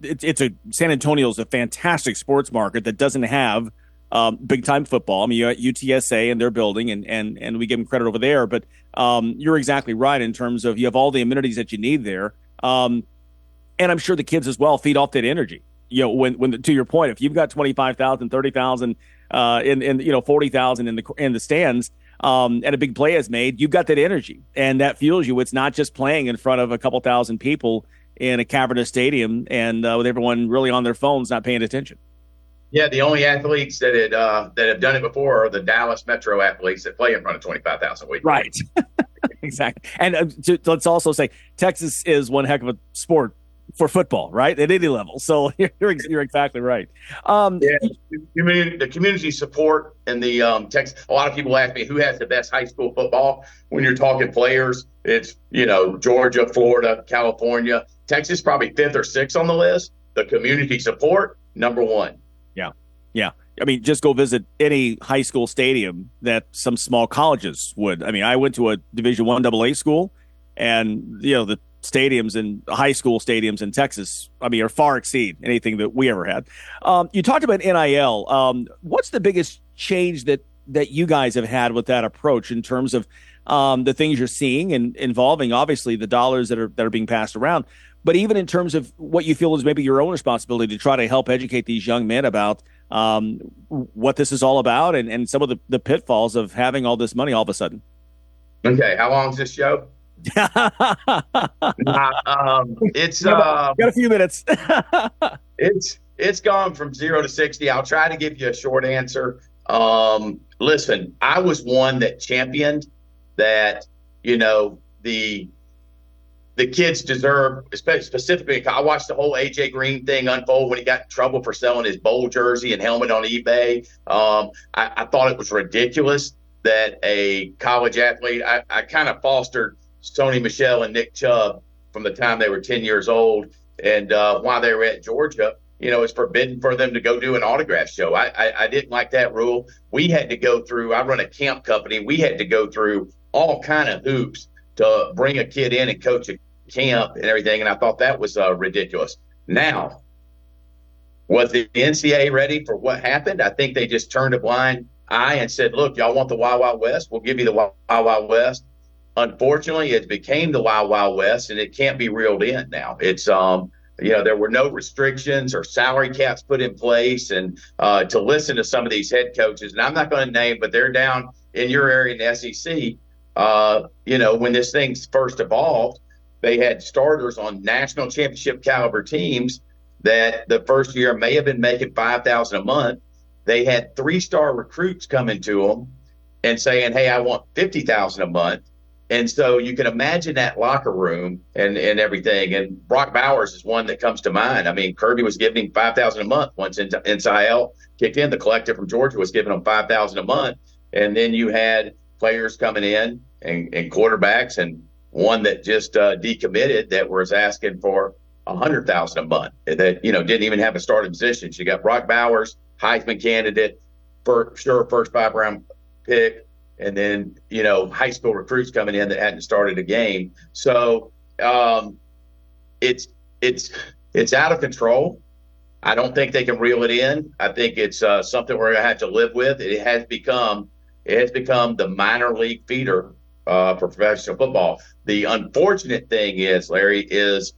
it's it's a San Antonio's a fantastic sports market that doesn't have um, big time football. I mean, you at UTSA and their building, and and and we give them credit over there. But um, you're exactly right in terms of you have all the amenities that you need there. Um, and I'm sure the kids as well feed off that energy. You know, when when to your point, if you've got 25,000, 30,000 uh, in in you know 40,000 in the in the stands, um, and a big play is made, you've got that energy and that fuels you. It's not just playing in front of a couple thousand people in a cavernous stadium and uh, with everyone really on their phones, not paying attention. Yeah, the only athletes that had, uh, that have done it before are the Dallas Metro athletes that play in front of twenty five thousand a week. Right, [LAUGHS] exactly. And uh, to, let's also say Texas is one heck of a sport for football, right? At any level. So [LAUGHS] you're, you're exactly right. Um, yeah, the community support and the um, Texas. A lot of people ask me who has the best high school football. When you're talking players, it's you know Georgia, Florida, California, Texas, probably fifth or sixth on the list. The community support, number one. Yeah, yeah. I mean, just go visit any high school stadium that some small colleges would. I mean, I went to a Division One AA school, and you know the stadiums and high school stadiums in Texas, I mean, are far exceed anything that we ever had. Um, you talked about NIL. Um, what's the biggest change that that you guys have had with that approach in terms of um, the things you're seeing and involving obviously the dollars that are that are being passed around, but even in terms of what you feel is maybe your own responsibility to try to help educate these young men about um, what this is all about and, and some of the, the pitfalls of having all this money all of a sudden. Okay, how long is this show? Uh, um, it's uh, got a few minutes. [LAUGHS] it's it's gone from zero to sixty. I'll try to give you a short answer. Um, listen, I was one that championed that. You know the the kids deserve, specifically. I watched the whole AJ Green thing unfold when he got in trouble for selling his bowl jersey and helmet on eBay. Um, I, I, thought it was ridiculous that a college athlete. I, I kind of fostered Sony Michel and Nick Chubb from the time they were 10 years old. And uh, while they were at Georgia, you know, it's forbidden for them to go do an autograph show. I, I, I didn't like that rule. We had to go through, I run a camp company. We had to go through all kind of hoops to bring a kid in and coach a camp and everything. And I thought that was uh, ridiculous. Now, was the NCAA ready for what happened? I think they just turned a blind eye and said, look, y'all want the Wild Wild West? We'll give you the Wild Wild West unfortunately, it became the Wild Wild West, and it can't be reeled in now. It's um, you know, there were no restrictions or salary caps put in place, and uh, to listen to some of these head coaches, and I'm not going to name, but they're down in your area in the SEC. Uh, you know, when this thing first evolved, they had starters on national championship caliber teams that the first year may have been making five thousand a month. They had three star recruits coming to them and saying, "Hey, I want fifty thousand a month." And so you can imagine that locker room and, and everything. And Brock Bowers is one that comes to mind. I mean, Kirby was giving five thousand a month once NIL kicked in. The collective from Georgia was giving him five thousand a month, and then you had players coming in and, and quarterbacks and one that just uh, decommitted that was asking for a hundred thousand a month that you know didn't even have a starting position. You got Brock Bowers, Heisman candidate, for sure first five round pick, and then you know high school recruits coming in that hadn't started a game. So um, it's it's it's out of control. I don't think they can reel it in. I think it's uh, something we're gonna have to live with. It has become it has become the minor league feeder uh, for professional football. The unfortunate thing is, Larry, is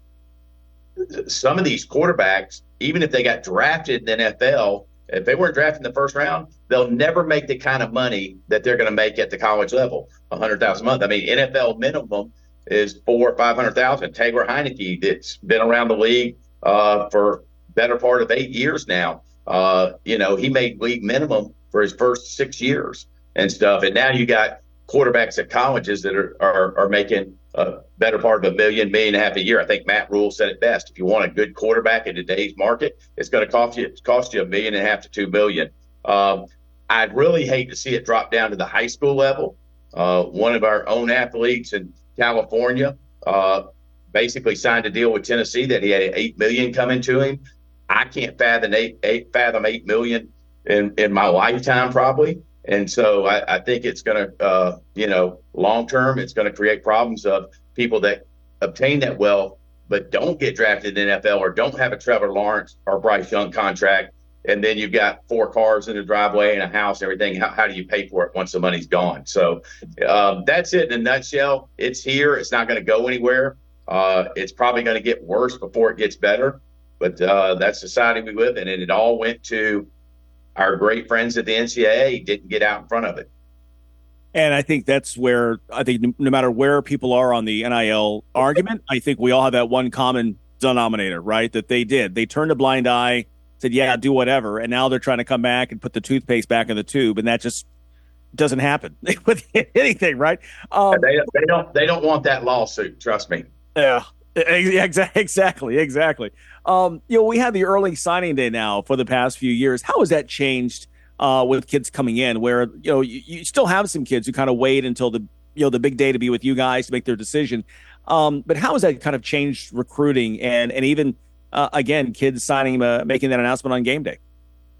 some of these quarterbacks, even if they got drafted in the NFL, if they weren't drafted in the first round, they'll never make the kind of money that they're going to make at the college level, a hundred thousand a month. I mean, NFL minimum is four or five hundred thousand. Taylor Heinicke, that's been around the league uh, for better part of eight years now. Uh, you know, he made league minimum for his first six years and stuff, and now you got quarterbacks at colleges that are are, are making a better part of a million, million and a half a year. I think Matt Rhule said it best. If you want a good quarterback in today's market, it's going to cost you cost you a million and a half to two million. Um, I'd really hate to see it drop down to the high school level. Uh, one of our own athletes in California uh, basically signed a deal with Tennessee that he had eight million coming to him. I can't fathom eight, eight fathom eight million in in my lifetime probably. And so I, I think it's going to, uh, you know, long term, it's going to create problems of people that obtain that wealth but don't get drafted in NFL or don't have a Trevor Lawrence or Bryce Young contract. And then you've got four cars in the driveway and a house and everything. How, how do you pay for it once the money's gone? So um, that's it in a nutshell. It's here. It's not going to go anywhere. Uh, it's probably going to get worse before it gets better. But uh, that's society we live in. And it all went to our great friends at the NCAA didn't get out in front of it. And I think that's where I think no matter where people are on the NIL argument, I think we all have that one common denominator, right? That they did. They turned a blind eye, said, yeah, do whatever. And now they're trying to come back and put the toothpaste back in the tube. And that just doesn't happen [LAUGHS] with anything, right? Um, they, they, don't, they don't want that lawsuit. Trust me. Yeah, [LAUGHS] exactly. Exactly. Um, you know, we had the early signing day now for the past few years. How has that changed uh, with kids coming in? Where you know you, you still have some kids who kind of wait until the you know the big day to be with you guys to make their decision. Um, but how has that kind of changed recruiting and and even uh, again kids signing uh, making that announcement on game day?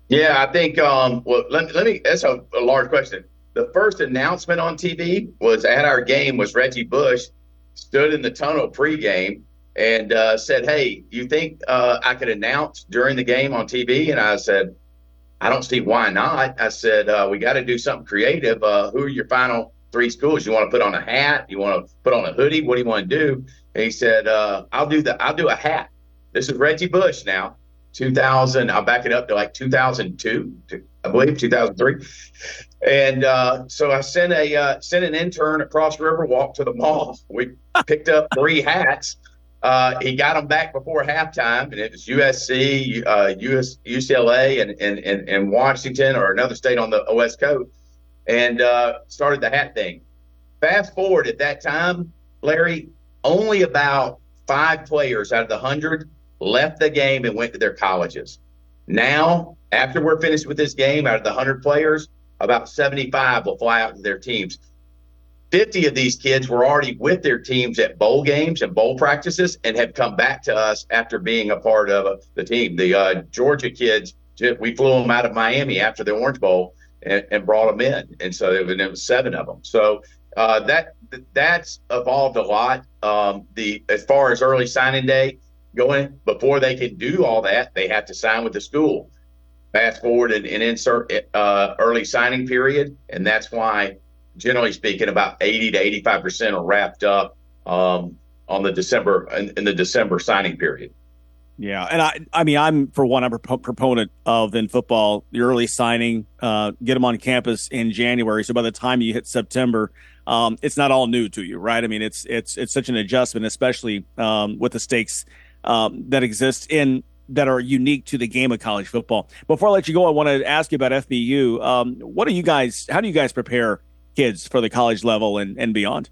Yeah, I think. Um, well, let, let me. That's a, a large question. The first announcement on TV was at our game was Reggie Bush stood in the tunnel pregame and uh, said, "Hey, you think uh, I could announce during the game on TV?" And I said, "I don't see why not." I said, uh, "We got to do something creative. Uh, who are your final three schools? You want to put on a hat? You want to put on a hoodie? What do you want to do?" And he said, uh, "I'll do the. I'll do a hat." This is Reggie Bush now. 2000. I'll back it up to like 2002, I believe 2003. And uh, so I sent a uh, sent an intern across Riverwalk to the mall. We picked up three hats uh, he got them back before halftime, and it was USC, uh, US, UCLA, and, and, and, and, Washington or another state on the West Coast, and uh, started the hat thing. Fast forward at that time, Larry, only about five players out of the hundred left the game and went to their colleges. Now, after we're finished with this game, out of the hundred players, about 75 will fly out to their teams. 50 of these kids were already with their teams at bowl games and bowl practices and have come back to us after being a part of uh, the team. The uh, Georgia kids, we flew them out of Miami after the Orange Bowl and, and brought them in. And so it was seven of them. So uh, that that's evolved a lot. Um, the as far as early signing day going, before they can do all that, they have to sign with the school. Fast forward and, and insert uh, early signing period, and that's why generally speaking, about 80 to 85 percent are wrapped up um, on the December in, in, the December signing period. Yeah, and I, I mean, I'm for one, I'm a proponent of in football the early signing, uh, get them on campus in January. So by the time you hit September, um, it's not all new to you, right? I mean, it's it's it's such an adjustment, especially um, with the stakes um, that exist in that are unique to the game of college football. Before I let you go, I want to ask you about FBU. Um, what do you guys? How do you guys prepare kids for the college level and, and beyond?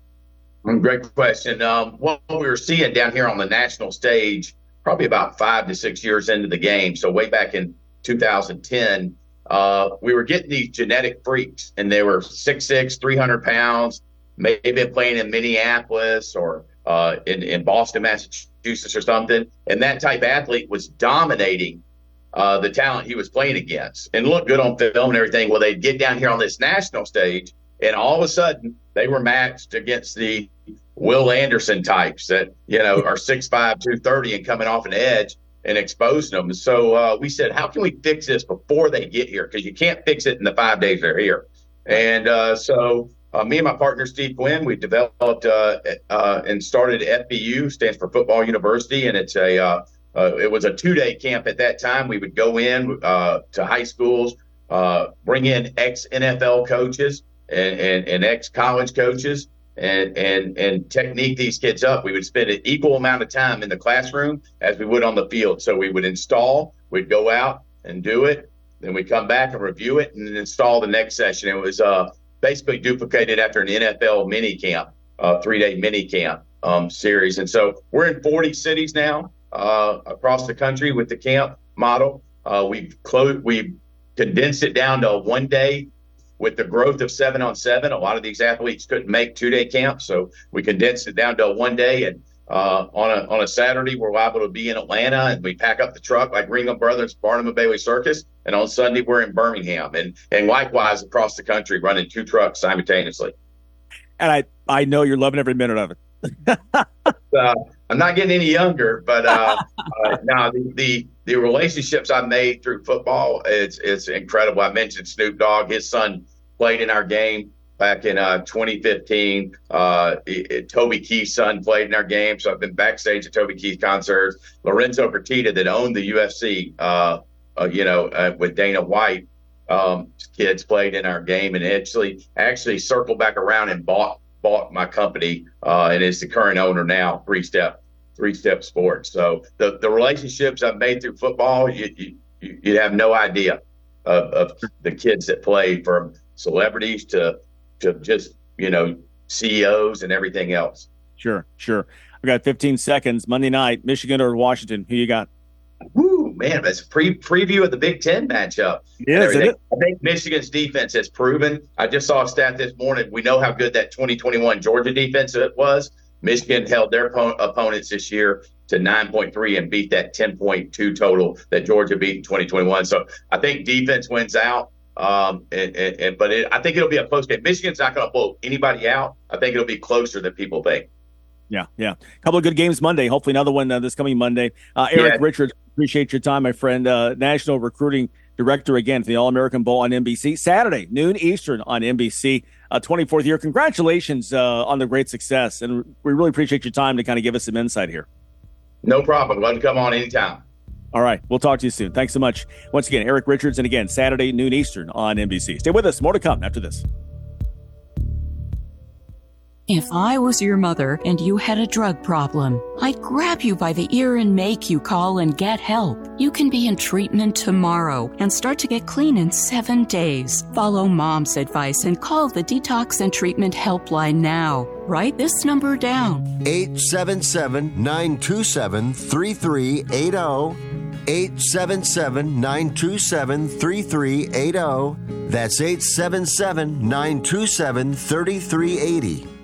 Mm, great question. Um, what we were seeing down here on the national stage, probably about five to six years into the game, so way back in 2010, uh, we were getting these genetic freaks, and they were 6'6, 300 pounds, maybe playing in Minneapolis or uh, in, in Boston, Massachusetts, or something. And that type of athlete was dominating uh, the talent he was playing against and looked good on film and everything. Well, they'd get down here on this national stage, and all of a sudden they were matched against the Will Anderson types that you know are [LAUGHS] 6'5", 230 and coming off an edge and exposing them. So uh, we said, how can we fix this before they get here? Because you can't fix it in the five days they're here. And uh, so uh, me and my partner Steve Quinn, we developed uh, uh, and started FBU, stands for Football University, and it's a uh, uh, it was a two day camp at that time. We would go in uh, to high schools, uh, bring in ex NFL coaches and, and, and ex college coaches, and, and and technique these kids up. We would spend an equal amount of time in the classroom as we would on the field. So we would install, we'd go out and do it, then we'd come back and review it, and install the next session. It was uh, basically duplicated after an NFL mini camp, uh, three day mini camp um, series. And so we're in 40 cities now uh, across the country with the camp model. Uh, we've closed, we've condensed it down to one day with the growth of seven on seven. A lot of these athletes couldn't make two day camps, so we condensed it down to one day. And uh, on a on a Saturday, we're able to be in Atlanta and we pack up the truck like Ringling Brothers, Barnum and Bailey Circus. And on Sunday, we're in Birmingham, and and likewise across the country, running two trucks simultaneously. And I I know you're loving every minute of it. [LAUGHS] uh, I'm not getting any younger, but uh, [LAUGHS] uh, now the, the, the relationships I made through football it's it's incredible. I mentioned Snoop Dogg; his son played in our game back in uh, 2015. Uh, it, it, Toby Keith's son played in our game, so I've been backstage at Toby Keith concerts. Lorenzo Fertitta, that owned the UFC, uh, uh, you know, uh, with Dana White, um, kids played in our game, and actually actually circled back around and bought bought my company uh, and is the current owner now, Three Step Three Step Sports. So the the relationships I've made through football, you you, you have no idea of, of the kids that play from celebrities to to just you know CEOs and everything else. Sure, sure. We got 15 seconds. Monday night, Michigan or Washington. Who you got? Man, that's a pre preview of the Big Ten matchup. Yes, is. I think Michigan's defense has proven. I just saw a stat this morning. We know how good that 2021 Georgia defense was. Michigan held their opponents this year to 9.3 and beat that 10.2 total that Georgia beat in 2021. So I think defense wins out. Um, and, and, and but it, I think it'll be a close game. Michigan's not going to blow anybody out. I think it'll be closer than people think. Yeah, yeah. A couple of good games Monday. Hopefully, another one uh, this coming Monday. Uh, Eric yeah. Richards, appreciate your time, my friend. Uh, National Recruiting Director again for the All American Bowl on NBC Saturday noon Eastern on NBC. Uh, 24th year. Congratulations uh, on the great success, and we really appreciate your time to kind of give us some insight here. No problem. Glad to come on anytime. All right. We'll talk to you soon. Thanks so much. Once again, Eric Richards, and again, Saturday, noon Eastern on NBC. Stay with us. More to come after this. If I was your mother and you had a drug problem, I'd grab you by the ear and make you call and get help. You can be in treatment tomorrow and start to get clean in seven days. Follow mom's advice and call the Detox and Treatment Helpline now. Write this number down 877 927 3380. 877 927 3380. That's 877 927 3380.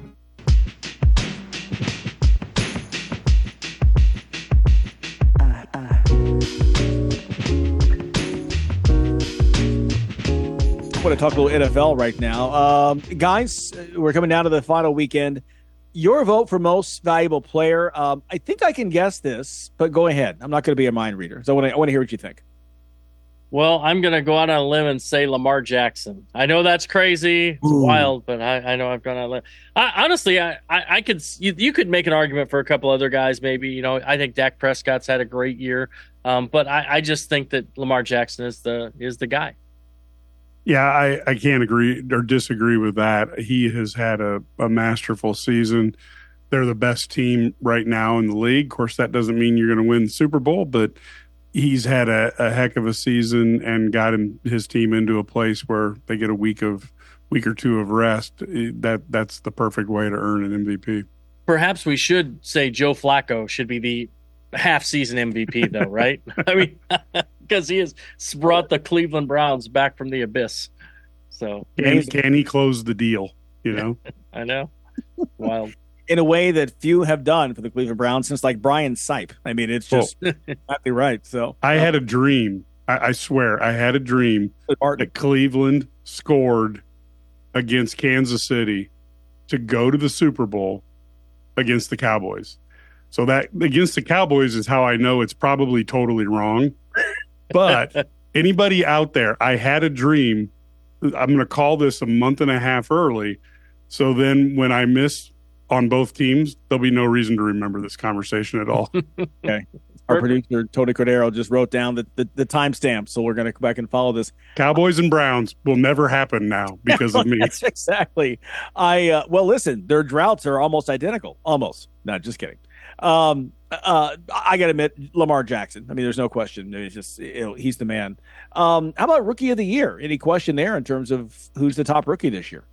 Want to talk a little NFL right now. Um, guys, we're coming down to the final weekend. Your vote for most valuable player. Um, I think I can guess this, but go ahead. I'm not going to be a mind reader, so I want to, I want to hear what you think. Well, I'm going to go out on a limb and say Lamar Jackson. I know that's crazy, it's Ooh. wild, but I, I, know I've gone on a limb. I, honestly, I, I, I could you, you, could make an argument for a couple other guys. Maybe you know I think Dak Prescott's had a great year, um, but I, I just think that Lamar Jackson is the is the guy. Yeah, I, I can't agree or disagree with that. He has had a, a masterful season. They're the best team right now in the league. Of course, that doesn't mean you're going to win the Super Bowl, but he's had a, a heck of a season and got him his team into a place where they get a week of week or two of rest. That that's the perfect way to earn an MVP. Perhaps we should say Joe Flacco should be the half season MVP, though, right? [LAUGHS] I mean, [LAUGHS] because he has brought the Cleveland Browns back from the abyss. So can, can he close the deal? You know, [LAUGHS] I know. Wild. in a way that few have done for the Cleveland Browns since like Brian Sipe. I mean, it's just exactly right. So I had a dream. I, I swear, I had a dream that Cleveland scored against Kansas City to go to the Super Bowl against the Cowboys. So that against the Cowboys is how I know it's probably totally wrong. But [LAUGHS] anybody out there, I had a dream. I'm going to call this a month and a half early. So then when I miss on both teams, there'll be no reason to remember this conversation at all. [LAUGHS] okay. Our producer Tony Cordero just wrote down the, the, the timestamp, so we're going to go back and follow this. Cowboys and Browns will never happen now because of me. [LAUGHS] That's exactly. I uh, well, listen, their droughts are almost identical. Almost. Not just kidding. Um, uh, I got to admit, Lamar Jackson. I mean, there's no question. It's just he's the man. Um, how about rookie of the year? Any question there in terms of who's the top rookie this year?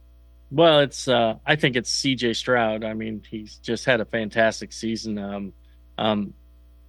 Well, it's uh, I think it's C.J. Stroud. I mean, he's just had a fantastic season. Um, um,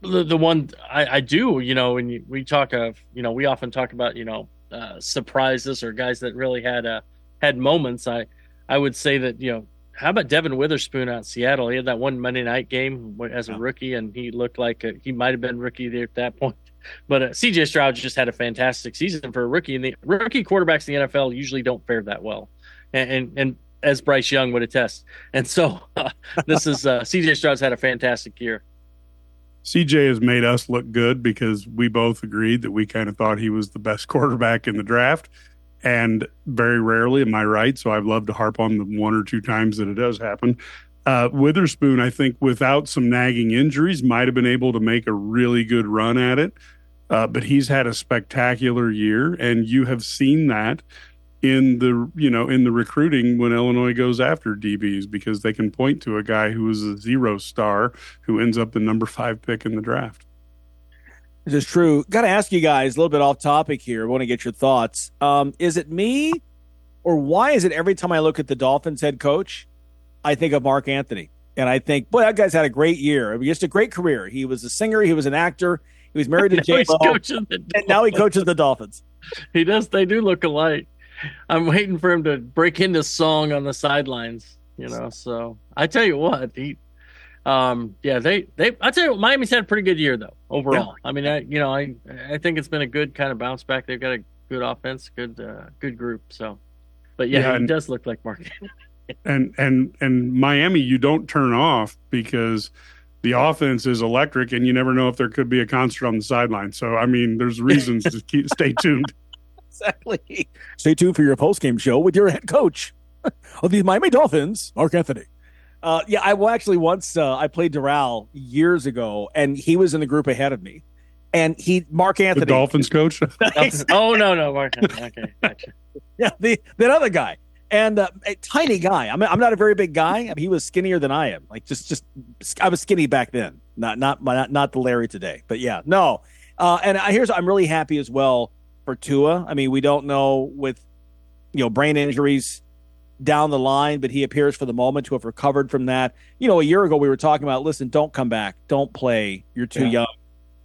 the, the one I, I do, you know, when we talk of, you know, we often talk about, you know, uh, surprises or guys that really had uh, had moments. I I would say that you know how about Devon Witherspoon out in Seattle? He had that one Monday night game as a rookie, and he looked like a, he might have been rookie there at that point. [LAUGHS] But uh, CJ Stroud just had a fantastic season for a rookie, and the rookie quarterbacks in the NFL usually don't fare that well. And and, and as Bryce Young would attest, [LAUGHS] and so uh, this is uh, CJ Stroud's had a fantastic year. CJ has made us look good because we both agreed that we kind of thought he was the best [LAUGHS] quarterback in the draft. And very rarely am I right. So I've loved to harp on the one or two times that it does happen. Uh, Witherspoon, I think, without some nagging injuries, might have been able to make a really good run at it. Uh, but he's had a spectacular year, and you have seen that in the you know in the recruiting when Illinois goes after DBs because they can point to a guy who is a zero star who ends up the number five pick in the draft. This is true. Got to ask you guys a little bit off topic here. I want to get your thoughts. Um, is it me, or why is it every time I look at the Dolphins head coach, I think of Marc Anthony, and I think, boy, that guy's had a great year. I mean, just a great career. He was a singer. He was an actor. He was married to [LAUGHS] J Lo, and now he coaches the Dolphins. [LAUGHS] He does. They do look alike. I'm waiting for him to break into song on the sidelines. You know, so I tell you what, he, um, yeah, they, they, I'd say Miami's had a pretty good year though overall. Yeah. I mean, I, you know, I, I think it's been a good kind of bounce back. They've got a good offense, good, uh, good group. So, but yeah, yeah he and, does look like Marc. [LAUGHS] and and and Miami, you don't turn off because the offense is electric, and you never know if there could be a concert on the sideline. So, I mean, there's [LAUGHS] reasons to keep stay tuned exactly. Stay tuned for your post game show with your head coach [LAUGHS] of the Miami Dolphins, Marc Anthony. Uh, yeah, I well, actually once uh, I played Doral years ago, and he was in the group ahead of me, and he Marc Anthony, the Dolphins [LAUGHS] coach. [LAUGHS] oh no, no, Marc. Okay, gotcha. [LAUGHS] yeah, the that other guy, and uh, a tiny guy. I mean, I'm not a very big guy. I mean, he was skinnier than I am. Like just, just I was skinny back then. Not, not, not, not the Larry today. But yeah, no. Uh, and here's I'm really happy as well for Tua. I mean, we don't know with you know brain injuries down the line, but he appears for the moment to have recovered from that. You know, a year ago we were talking about, listen, don't come back, don't play, you're too yeah. young.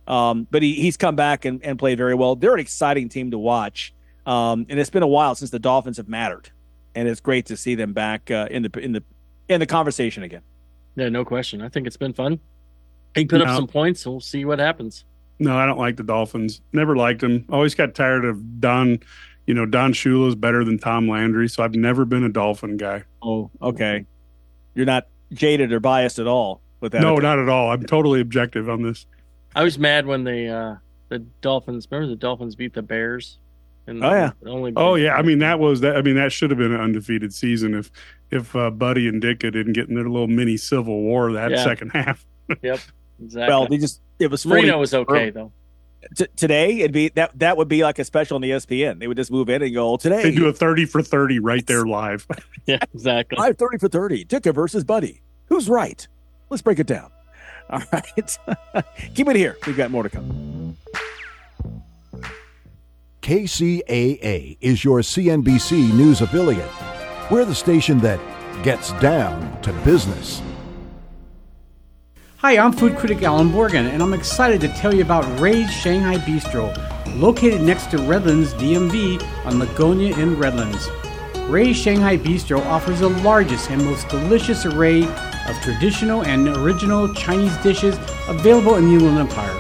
Um, but he, he's come back and, and played very well. They're an exciting team to watch, um, and it's been a while since the Dolphins have mattered, and it's great to see them back uh, in the in the in the conversation again. Yeah, no question. I think it's been fun. He put no. up some points. We'll see what happens. No, I don't like the Dolphins. Never liked them. Always got tired of Don. You know, Don Shula is better than Tom Landry, so I've never been a Dolphin guy. Oh, okay. You're not jaded or biased at all with that. No, opinion. not at all. I'm totally objective on this. I was mad when the uh, the Dolphins. Remember the Dolphins beat the Bears. And oh yeah. Only oh yeah. I mean that was that. I mean that should have been an undefeated season if if uh, Buddy and Ditka didn't get in their little mini civil war that yeah. second half. [LAUGHS] yep. Exactly. Well, they just it was 40, Marino was okay though. T- today it'd be that that would be like a special on the ESPN. They would just move in and go today. They do a thirty for thirty right there live. [LAUGHS] [LAUGHS] yeah, exactly. Live thirty for thirty. Ditka versus Buddy. Who's right? Let's break it down. [LAUGHS] All right, keep it here. We've got more to come. KCAA is your CNBC news affiliate. We're the station that gets down to business. Hi, I'm food critic Alan Borgen, and I'm excited to tell you about Ray's Shanghai Bistro, located next to Redlands DMV on Lugonia in Redlands. Ray's Shanghai Bistro offers the largest and most delicious array of traditional and original Chinese dishes available in the Inland Empire.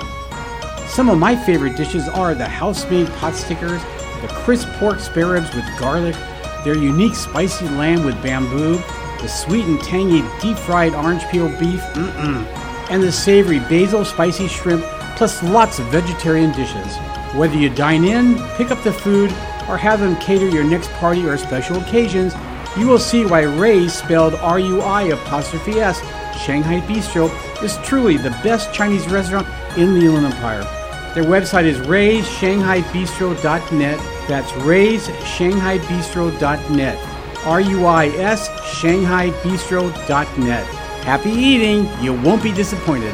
Some of my favorite dishes are the house-made pot stickers, the crisp pork spare ribs with garlic, their unique spicy lamb with bamboo, the sweet and tangy deep-fried orange peel beef, mm-mm, and the savory basil spicy shrimp, plus lots of vegetarian dishes. Whether you dine in, pick up the food, or have them cater your next party or special occasions, you will see why Ray's, spelled R-U-I apostrophe S, Shanghai Bistro, is truly the best Chinese restaurant in the Inland Empire. Their website is raysshanghaibistro.net. That's raysshanghaibistro.net. R-U-I-S shanghaibistro.net. Happy eating! You won't be disappointed.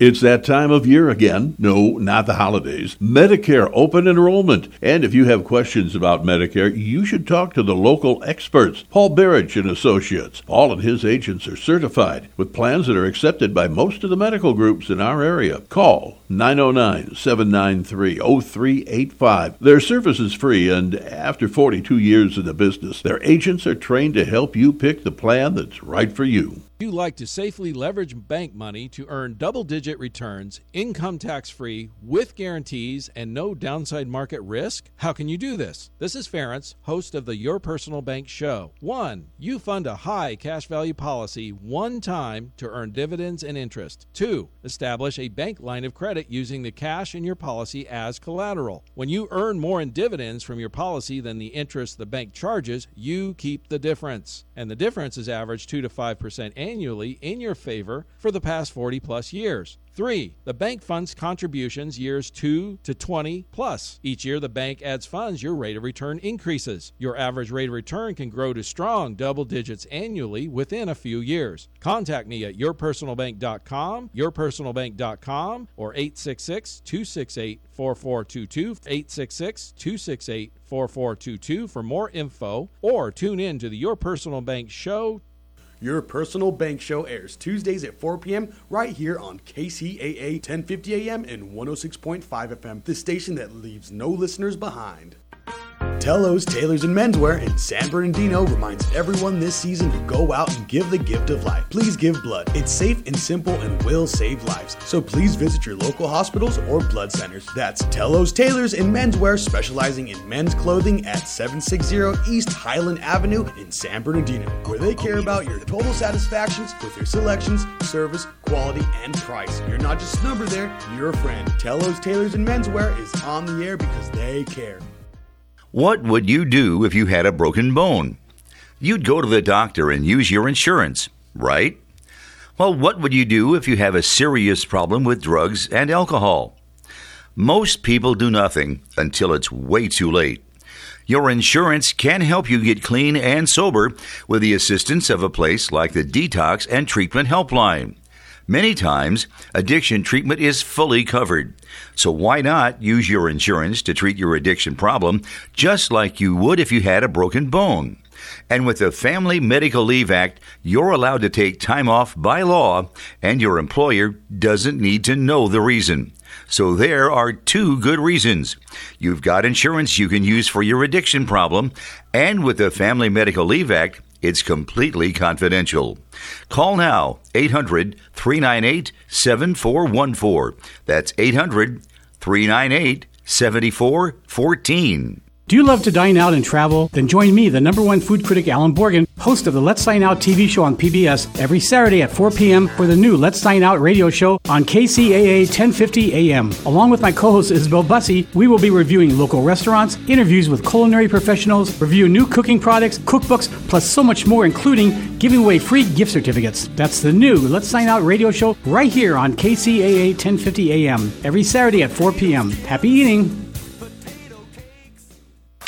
It's that time of year again. No, not the holidays. Medicare open enrollment. And if you have questions about Medicare, you should talk to the local experts. Paul Berich and Associates. Paul and his agents are certified with plans that are accepted by most of the medical groups in our area. Call 909-793-0385. Their service is free and after 42 years in the business, their agents are trained to help you pick the plan that's right for you. Do you like to safely leverage bank money to earn double digit returns, income tax free, with guarantees, and no downside market risk? How can you do this? This is Ference, host of the Your Personal Bank Show. 1. You fund a high cash value policy one time to earn dividends and interest. 2. Establish a bank line of credit using the cash in your policy as collateral. When you earn more in dividends from your policy than the interest the bank charges, you keep the difference. And the difference is average 2 to 5% annually in your favor for the past 40 plus years. Three, the bank funds contributions years 2 to 20 plus. Each year the bank adds funds, your rate of return increases. Your average rate of return can grow to strong double digits annually within a few years. Contact me at yourpersonalbank.com, yourpersonalbank.com, or 866 268 4422, 866 268 4422 for more info, or tune in to the Your Personal Bank Show your personal bank show airs Tuesdays at 4 p.m. right here on KCAA 1050 AM and 106.5 FM, the station that leaves no listeners behind. Tello's Tailors and Menswear in San Bernardino reminds everyone this season to go out and give the gift of life. Please give blood. It's safe and simple and will save lives. So please visit your local hospitals or blood centers. That's Tello's Tailors and Menswear, specializing in men's clothing at 760 East Highland Avenue in San Bernardino, where they care about your total satisfactions with their selections, service, quality, and price. You're not just a number there, you're a friend. Tello's Tailors and Menswear is on the air because they care. What would you do if you had a broken bone? You'd go to the doctor and use your insurance, right? Well, what would you do if you have a serious problem with drugs and alcohol? Most people do nothing until it's way too late. Your insurance can help you get clean and sober with the assistance of a place like the Detox and Treatment Helpline. Many times, addiction treatment is fully covered. So why not use your insurance to treat your addiction problem just like you would if you had a broken bone? And with the Family Medical Leave Act, you're allowed to take time off by law, and your employer doesn't need to know the reason. So there are two good reasons. You've got insurance you can use for your addiction problem, and with the Family Medical Leave Act, it's completely confidential. Call now 800 398 7414. That's 800 398 7414. Do you love to dine out and travel? Then join me, the number one food critic Alan Borgen, host of the Let's Dine Out TV show on PBS, every Saturday at 4 p.m. for the new Let's Dine Out radio show on KCAA 1050 AM. Along with my co-host Isabel Bussy, we will be reviewing local restaurants, interviews with culinary professionals, review new cooking products, cookbooks, plus so much more, including giving away free gift certificates. That's the new Let's Dine Out radio show right here on KCAA 1050 AM every Saturday at 4 p.m. Happy eating!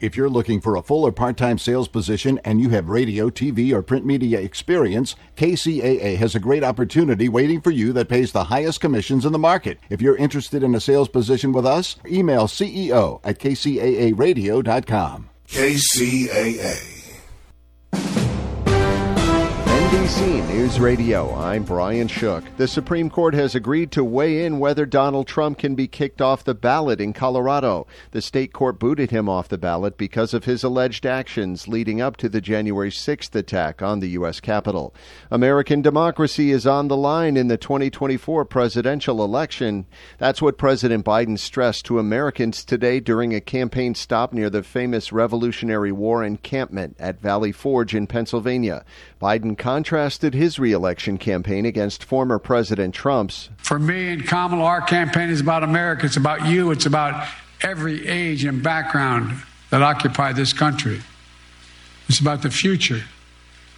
If you're looking for a full or part time sales position and you have radio, TV, or print media experience, KCAA has a great opportunity waiting for you that pays the highest commissions in the market. If you're interested in a sales position with us, email CEO at kcaaradio.com. KCAA. NBC News Radio, I'm Brian Shook. The Supreme Court has agreed to weigh in whether Donald Trump can be kicked off the ballot in Colorado. The state court booted him off the ballot because of his alleged actions leading up to the January 6th attack on the U.S. Capitol. American democracy is on the line in the 2024 presidential election. That's what President Biden stressed to Americans today during a campaign stop near the famous Revolutionary War encampment at Valley Forge in Pennsylvania. Biden contrasted his reelection campaign against former President Trump's. For me and Kamala, our campaign is about America. It's about you. It's about every age and background that occupy this country. It's about the future.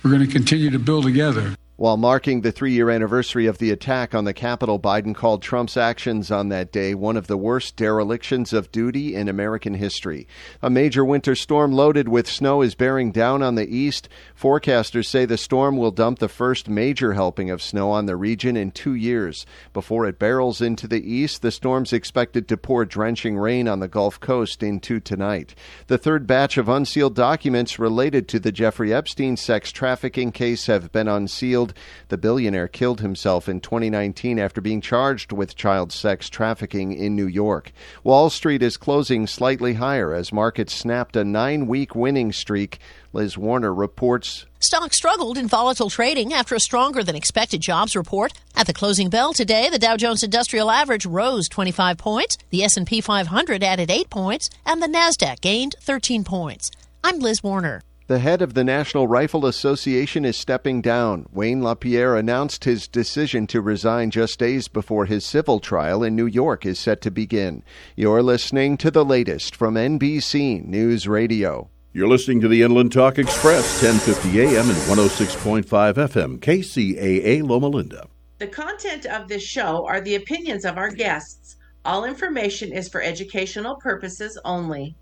We're going to continue to build together. While marking the three year anniversary of the attack on the Capitol, Biden called Trump's actions on that day one of the worst derelictions of duty in American history. A major winter storm loaded with snow is bearing down on the east. Forecasters say the storm will dump the first major helping of snow on the region in two years. Before it barrels into the east, the storm's expected to pour drenching rain on the Gulf Coast into tonight. The third batch of unsealed documents related to the Jeffrey Epstein sex trafficking case have been unsealed. The billionaire killed himself in 2019 after being charged with child sex trafficking in New York. Wall Street is closing slightly higher as markets snapped a nine week winning streak. Liz Warner reports. Stocks struggled in volatile trading after a stronger than expected jobs report. At the closing bell today, the Dow Jones Industrial Average rose 25 points, the S&P 500 added 8 points, and the Nasdaq gained 13 points. I'm Liz Warner. The head of the National Rifle Association is stepping down. Wayne LaPierre announced his decision to resign just days before his civil trial in New York is set to begin. You're listening to the latest from NBC News Radio. You're listening to the Inland Talk Express, 1050 AM and 106.5 FM, KCAA Loma Linda. The content of this show are the opinions of our guests. All information is for educational purposes only.